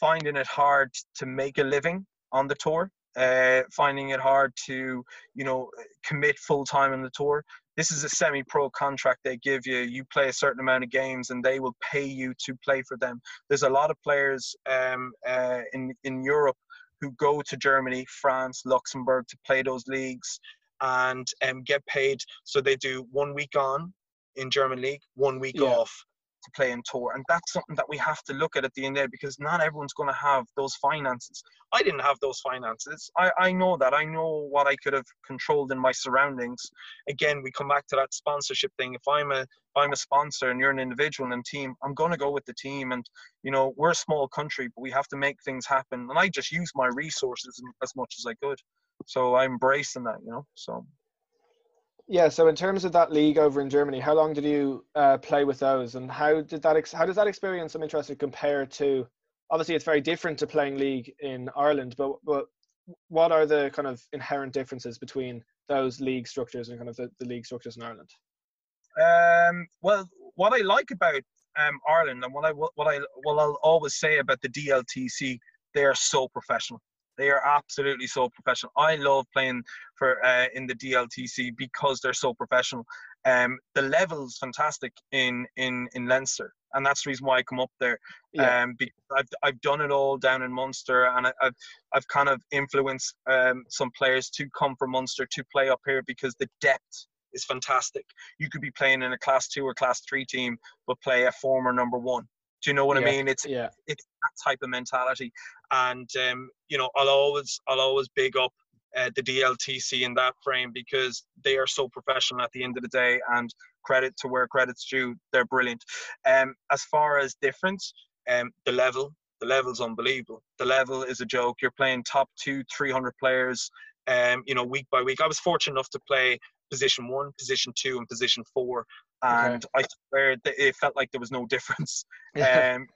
finding it hard to make a living on the tour uh, finding it hard to, you know, commit full time on the tour. This is a semi-pro contract they give you. You play a certain amount of games, and they will pay you to play for them. There's a lot of players um, uh, in in Europe who go to Germany, France, Luxembourg to play those leagues and um, get paid. So they do one week on in German league, one week yeah. off to play in tour. And that's something that we have to look at at the end there because not everyone's going to have those finances. I didn't have those finances. I, I know that. I know what I could have controlled in my surroundings. Again, we come back to that sponsorship thing. If I'm a if I'm a sponsor and you're an individual and team, I'm going to go with the team. And, you know, we're a small country, but we have to make things happen. And I just use my resources as much as I could. So I'm embracing that, you know. So yeah. So in terms of that league over in Germany, how long did you uh, play with those, and how did that ex- how does that experience? I'm interested compare to. Obviously, it's very different to playing league in Ireland, but but what are the kind of inherent differences between those league structures and kind of the, the league structures in Ireland? Um, well, what I like about um, Ireland and what I what I what I'll always say about the DLTC, they are so professional. They are absolutely so professional. I love playing for uh, in the DLTC because they're so professional. Um, the level's fantastic in in in Leinster, and that's the reason why I come up there. Yeah. Um, because I've I've done it all down in Munster, and I, have I've kind of influenced um, some players to come from Munster to play up here because the depth is fantastic. You could be playing in a class two or class three team, but play a former number one. Do you know what yeah. I mean? It's yeah. it's that type of mentality, and um, you know, I'll always I'll always big up uh, the DLTC in that frame because they are so professional at the end of the day, and credit to where credit's due, they're brilliant. Um, as far as difference, um, the level, the level's unbelievable. The level is a joke. You're playing top two, three hundred players, um, you know, week by week. I was fortunate enough to play position one, position two, and position four and okay. I swear that it felt like there was no difference. um,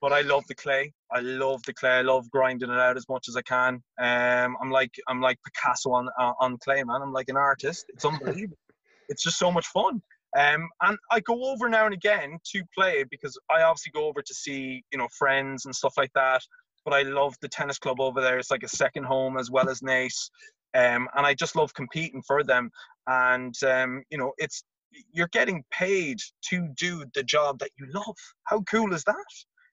but I love the clay. I love the clay. I love grinding it out as much as I can. Um, I'm like I'm like Picasso on uh, on clay, man. I'm like an artist. It's unbelievable. it's just so much fun. Um, and I go over now and again to play because I obviously go over to see you know friends and stuff like that. But I love the tennis club over there. It's like a second home as well as Naas. Um, and I just love competing for them. And um, you know, it's you're getting paid to do the job that you love. How cool is that?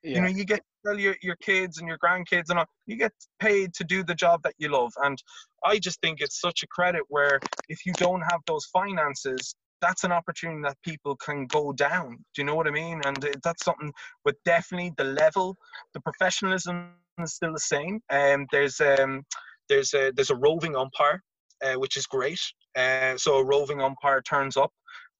Yeah. You know, you get tell your, your kids and your grandkids and all, you get paid to do the job that you love. And I just think it's such a credit where if you don't have those finances, that's an opportunity that people can go down. Do you know what I mean? And that's something, but definitely the level, the professionalism is still the same. And um, there's um, there's a there's a roving umpire, uh, which is great. Uh, so a roving umpire turns up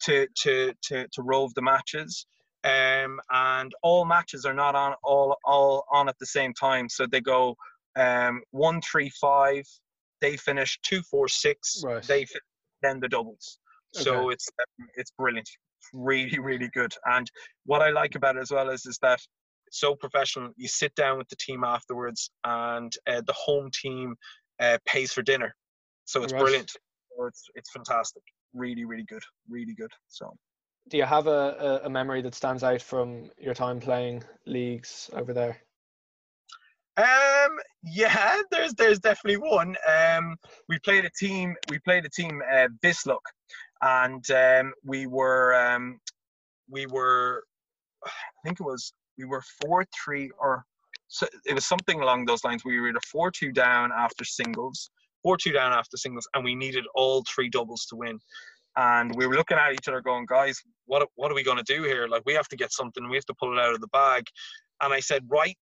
to to to, to rove the matches. Um, and all matches are not on all all on at the same time. So they go um, one three five. They finish two four six. Right. They then the doubles. Okay. So it's it's brilliant, really really good. And what I like about it as well is is that it's so professional. You sit down with the team afterwards, and uh, the home team uh, pays for dinner. So it's right. brilliant. So it's it's fantastic really, really good, really good. So, do you have a, a, memory that stands out from your time playing leagues over there? Um, yeah, there's there's definitely one. Um, we played a team. We played a team, uh, Bisluk, and um, we were um, we were, I think it was we were four three or so it was something along those lines. We were either four two down after singles, four two down after singles, and we needed all three doubles to win. And we were looking at each other, going, "Guys, what what are we going to do here? Like, we have to get something. We have to pull it out of the bag." And I said, "Right,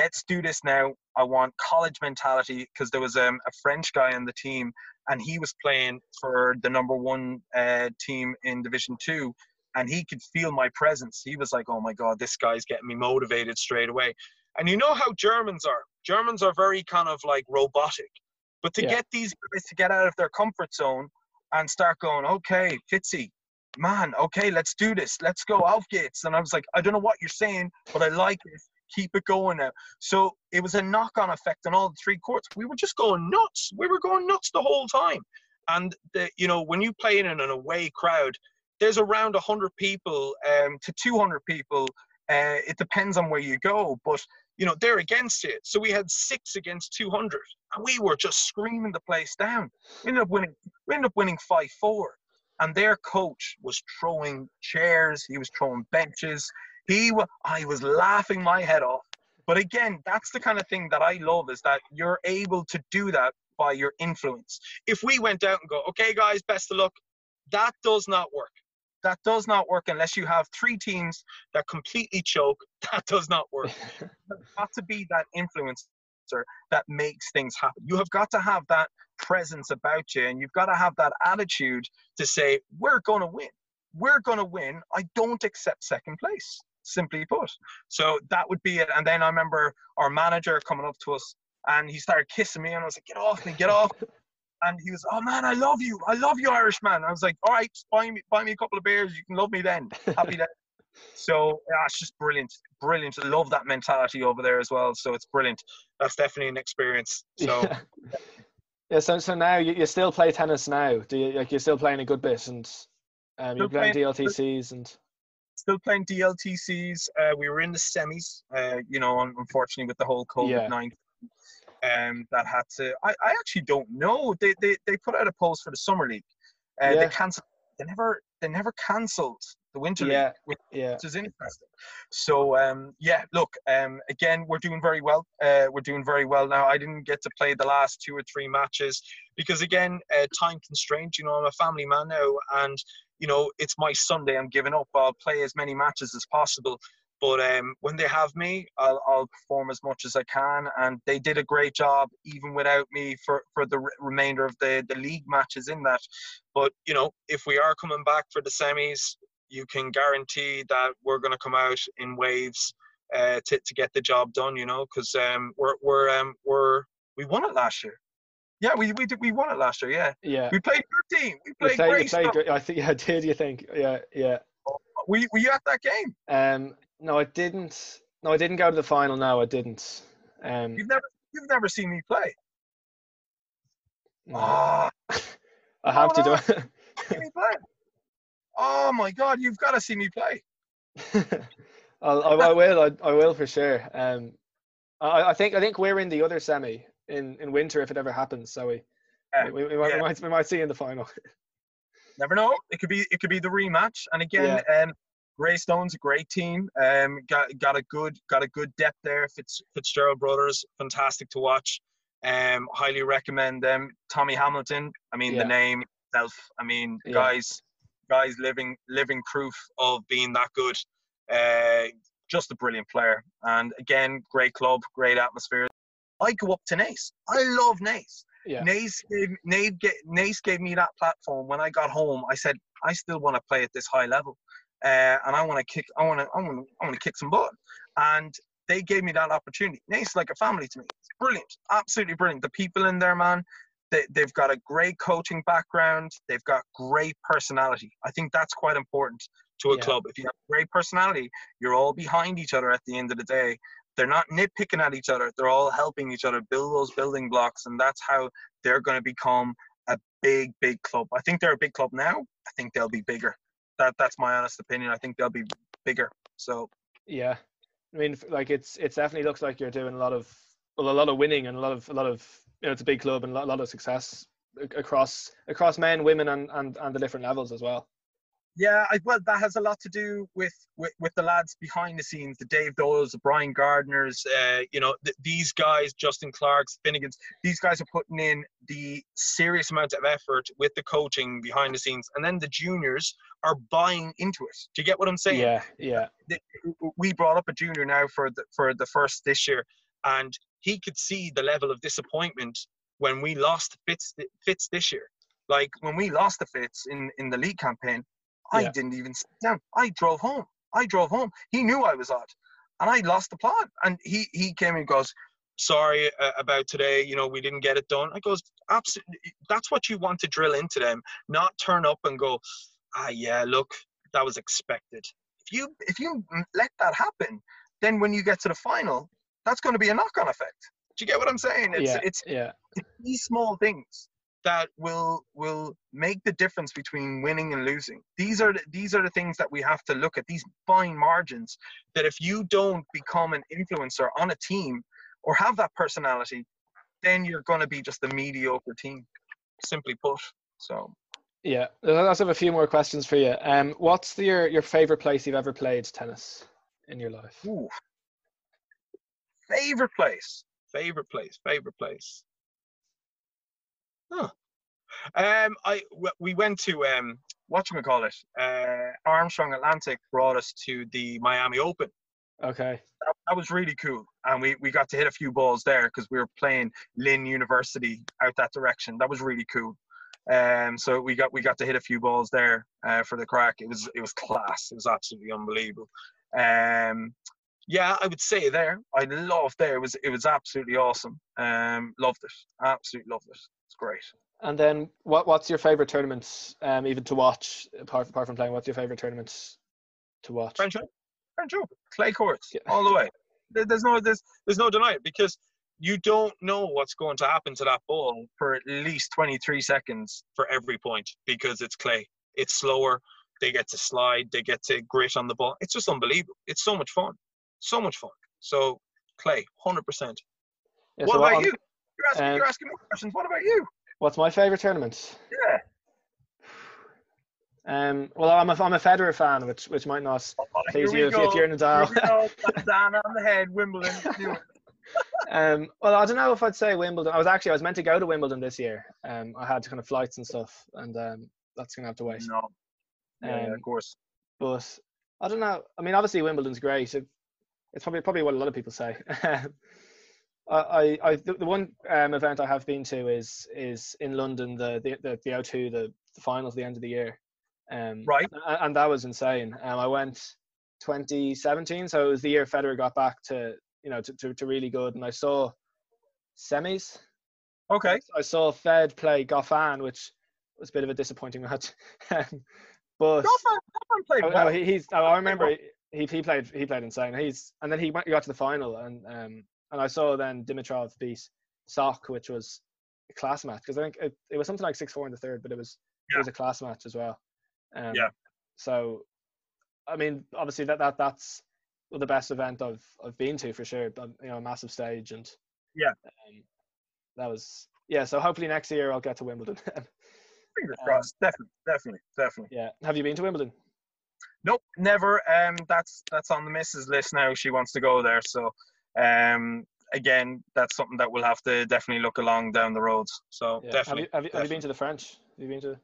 let's do this now. I want college mentality because there was um, a French guy on the team, and he was playing for the number one uh, team in Division Two, And he could feel my presence. He was like, "Oh my God, this guy's getting me motivated straight away." And you know how Germans are. Germans are very kind of like robotic. But to yeah. get these guys to get out of their comfort zone and start going, okay, Fitzy, man, okay, let's do this. Let's go Aufgeht's. And I was like, I don't know what you're saying, but I like it. Keep it going now. So it was a knock on effect on all the three courts. We were just going nuts. We were going nuts the whole time. And, the, you know, when you play in an away crowd, there's around 100 people um, to 200 people. Uh, it depends on where you go, but you know they're against it. So we had six against 200, and we were just screaming the place down. We ended up winning. We ended up winning five four, and their coach was throwing chairs. He was throwing benches. He, I was laughing my head off. But again, that's the kind of thing that I love is that you're able to do that by your influence. If we went out and go, okay, guys, best of luck, that does not work. That does not work unless you have three teams that completely choke. That does not work. You've got to be that influencer that makes things happen. You have got to have that presence about you, and you've got to have that attitude to say, "We're going to win. We're going to win. I don't accept second place." Simply put. So that would be it. And then I remember our manager coming up to us and he started kissing me, and I was like, "Get off me, get off!" And he was, "Oh man, I love you, I love you, Irishman." I was like, "All right, buy me, buy me a couple of beers. You can love me then. Happy then." So yeah, it's just brilliant, brilliant. I love that mentality over there as well. So it's brilliant. That's definitely an experience. So. Yeah. yeah so so now you, you still play tennis now? Do you like you're still playing a good bit and um, you're playing, playing DLTCs and still playing DLTCs. Uh, we were in the semis, uh, you know, unfortunately with the whole COVID nineteen um, that had to. I, I actually don't know. They, they they put out a post for the summer league. Uh, yeah. They cancelled. They never they never cancelled the winter yeah. league, which, yeah. is interesting. So um, yeah, look. Um, again, we're doing very well. Uh, we're doing very well now. I didn't get to play the last two or three matches because again, uh, time constraint. You know, I'm a family man now, and you know, it's my Sunday. I'm giving up. I'll play as many matches as possible. But um, when they have me, I'll, I'll, perform as much as I can. And they did a great job, even without me, for, for the remainder of the, the league matches in that. But, you know, if we are coming back for the semis, you can guarantee that we're going to come out in waves uh, to, to get the job done, you know, because um, we're, we're, um, we're, we won it last year. Yeah, we we did, we won it last year. Yeah, yeah. We played good team. We played, played great. Played. I think yeah, did you think? Yeah, yeah. Were you, were you at that game? Um, no, I didn't. No, I didn't go to the final. No, I didn't. Um, you've never, you've never seen me play. No. Oh, I have to do it. oh my god, you've got to see me play. I'll, I, I will. I, I will for sure. Um, I, I think I think we're in the other semi in, in winter if it ever happens. So we yeah, we, we, might, yeah. we, might, we might see in the final. Never know. It could be it could be the rematch. And again, yeah. um, Greystones a great team. Um, got got a good got a good depth there. Fitz, Fitzgerald brothers, fantastic to watch. Um, highly recommend them. Tommy Hamilton. I mean, yeah. the name itself. I mean, yeah. guys, guys living living proof of being that good. Uh, just a brilliant player. And again, great club, great atmosphere. I go up to Naas. I love Naas. Yeah. Naas gave, Naas gave me that platform when I got home. I said, I still want to play at this high level uh, and I want to kick, I want to, I want to, I want to kick some butt. And they gave me that opportunity. It's like a family to me. It's brilliant, absolutely brilliant. The people in there, man, they, they've got a great coaching background. They've got great personality. I think that's quite important to a yeah. club. If you have great personality, you're all behind each other at the end of the day. They're not nitpicking at each other. They're all helping each other build those building blocks, and that's how they're going to become a big, big club. I think they're a big club now. I think they'll be bigger that that's my honest opinion. I think they'll be bigger. So yeah, I mean, like it's it's definitely looks like you're doing a lot of well, a lot of winning and a lot of a lot of you know it's a big club and a lot of success across across men, women, and and and the different levels as well. Yeah, I, well, that has a lot to do with, with, with the lads behind the scenes, the Dave Doyles, the Brian Gardners, uh, you know, th- these guys, Justin Clark's, Finnegans, these guys are putting in the serious amount of effort with the coaching behind the scenes. And then the juniors are buying into it. Do you get what I'm saying? Yeah, yeah. We brought up a junior now for the, for the first this year, and he could see the level of disappointment when we lost Fitz, Fitz this year. Like when we lost the Fitz in, in the league campaign, I yeah. didn't even sit down. I drove home. I drove home. He knew I was odd, and I lost the plot. And he he came and goes, "Sorry uh, about today. You know, we didn't get it done." I goes, "Absolutely. That's what you want to drill into them, not turn up and go." ah, yeah, look, that was expected. If you if you let that happen, then when you get to the final, that's going to be a knock-on effect. Do you get what I'm saying? It's yeah, it's yeah, these small things that will will make the difference between winning and losing. These are the, these are the things that we have to look at. These fine margins that if you don't become an influencer on a team or have that personality, then you're going to be just a mediocre team. Simply put. So yeah. Let's have a few more questions for you. Um, what's the, your your favorite place you've ever played tennis in your life? Ooh. Favorite place. Favorite place. Favorite place. Huh. Um, I w- we went to um, what we call it. Uh, Armstrong Atlantic brought us to the Miami Open. Okay. That, that was really cool, and we we got to hit a few balls there because we were playing Lynn University out that direction. That was really cool. Um, so we got we got to hit a few balls there uh, for the crack. It was it was class. It was absolutely unbelievable. Um, yeah, I would say there. I loved there. It was it was absolutely awesome. Um, loved it. Absolutely loved it. It's great. And then, what what's your favorite tournaments, um, even to watch apart apart from playing? What's your favorite tournaments to watch? French Open, French Open, clay courts, Yeah. all the way. There's no there's there's no denying it because you don't know what's going to happen to that ball for at least 23 seconds for every point because it's clay. It's slower. They get to slide. They get to grit on the ball. It's just unbelievable. It's so much fun. So much fun. So clay, 100%. Yeah, what so about on- you? You're asking, um, you're asking more questions. What about you? What's my favorite tournament? Yeah. Um, well, I'm a I'm a Federer fan, which which might not please you if, you if go. you're Nadal. Dan on the head, Wimbledon. Um, well, I don't know if I'd say Wimbledon. I was actually I was meant to go to Wimbledon this year. Um, I had kind of flights and stuff, and um, that's gonna have to wait. No. Yeah, yeah, Um, of course. But I don't know. I mean, obviously Wimbledon's great. It, it's probably probably what a lot of people say. I, I, the, the one um, event I have been to is is in London, the the the, the O2, the, the finals, the end of the year. Um, Right. a- And, that was insane. Um, I went 2017, so it was the year Federer got back to you know to, to, to really good, and I saw semis. Okay. I saw Fed play Goffin, which was a bit of a disappointing match. But Goffin, Goffin played Oh, well. oh, he, he's. Oh, I remember he, he played. He played insane. He's and then he went. He got to the final and um and I saw then Dimitrov beat Sock, which was a class match because I think it, it was something like six four in the third, but it was it was a class match as well. Um, Yeah. So, I mean, obviously that that that's the best event I've I've been to for sure. But you know, a massive stage and Yeah. um, that was yeah. So hopefully next year I'll get to Wimbledon. Fingers um, crossed. Definitely, definitely, definitely. yeah. Have you been to Wimbledon? Nope, never. Um, that's that's on the missus list now. She wants to go there. So, um, again, that's something that we'll have to definitely look along down the roads. So Yeah. definitely. Have you, have you, have you been to the French? Have you been to?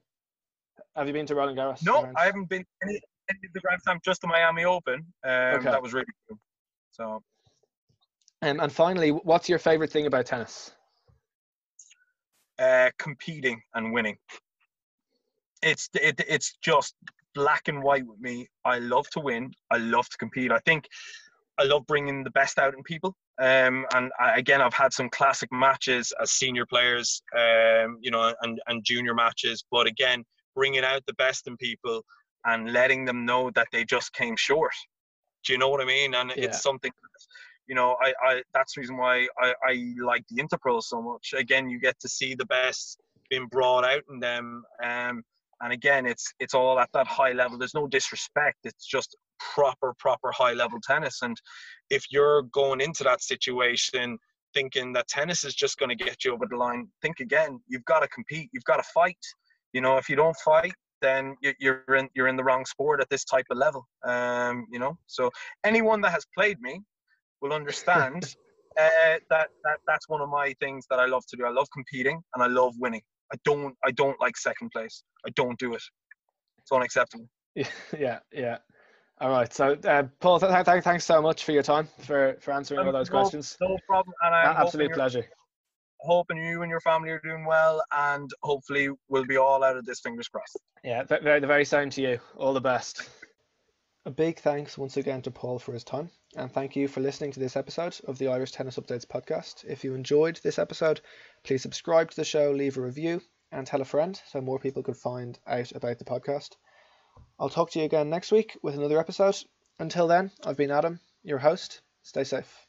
Have you been to Roland Garros? No, I haven't been any, any the Grand Slam, just the Miami Open. Um, Okay. that was really cool. So, Um, and finally, what's your favorite thing about tennis? uh, competing and winning. It's it, it's just black and white with me. I love to win. I love to compete. I think I love bringing the best out in people. Um, and I, again, I've had some classic matches as senior players, um, you know, and and junior matches. But again, bringing out the best in people and letting them know that they just came short. Do you know what I mean? And Yeah. it's something you know, I, I that's the reason why I, I like the Interpro so much. Again, you get to see the best being brought out in them. Um, and again, it's it's all at that high level. There's no disrespect. It's just proper, proper high level tennis. And if you're going into that situation thinking that tennis is just going to get you over the line, think again. You've got to compete. You've got to fight. You know, if you don't fight, then you- you're in you're in the wrong sport at this type of level. Um, you know, so anyone that has played me will understand uh, that that that's one of my things that I love to do. I love competing and I love winning. I don't I don't like second place. I don't do it. It's unacceptable. Yeah, yeah. All right. So, uh, Paul, th- th- th- thanks so much for your time for for answering all those No- questions. No problem. And A- I'm Absolute pleasure. hoping you and your family are doing well, and hopefully we'll be all out of this. Fingers crossed. Yeah, ve- very, the very same to you. All the best. A big thanks once again to Paul for his time, and thank you for listening to this episode of the Irish Tennis Updates podcast. If you enjoyed this episode, please subscribe to the show, leave a review, and tell a friend so more people could find out about the podcast. I'll talk to you again next week with another episode. Until then, I've been Adam, your host. Stay safe.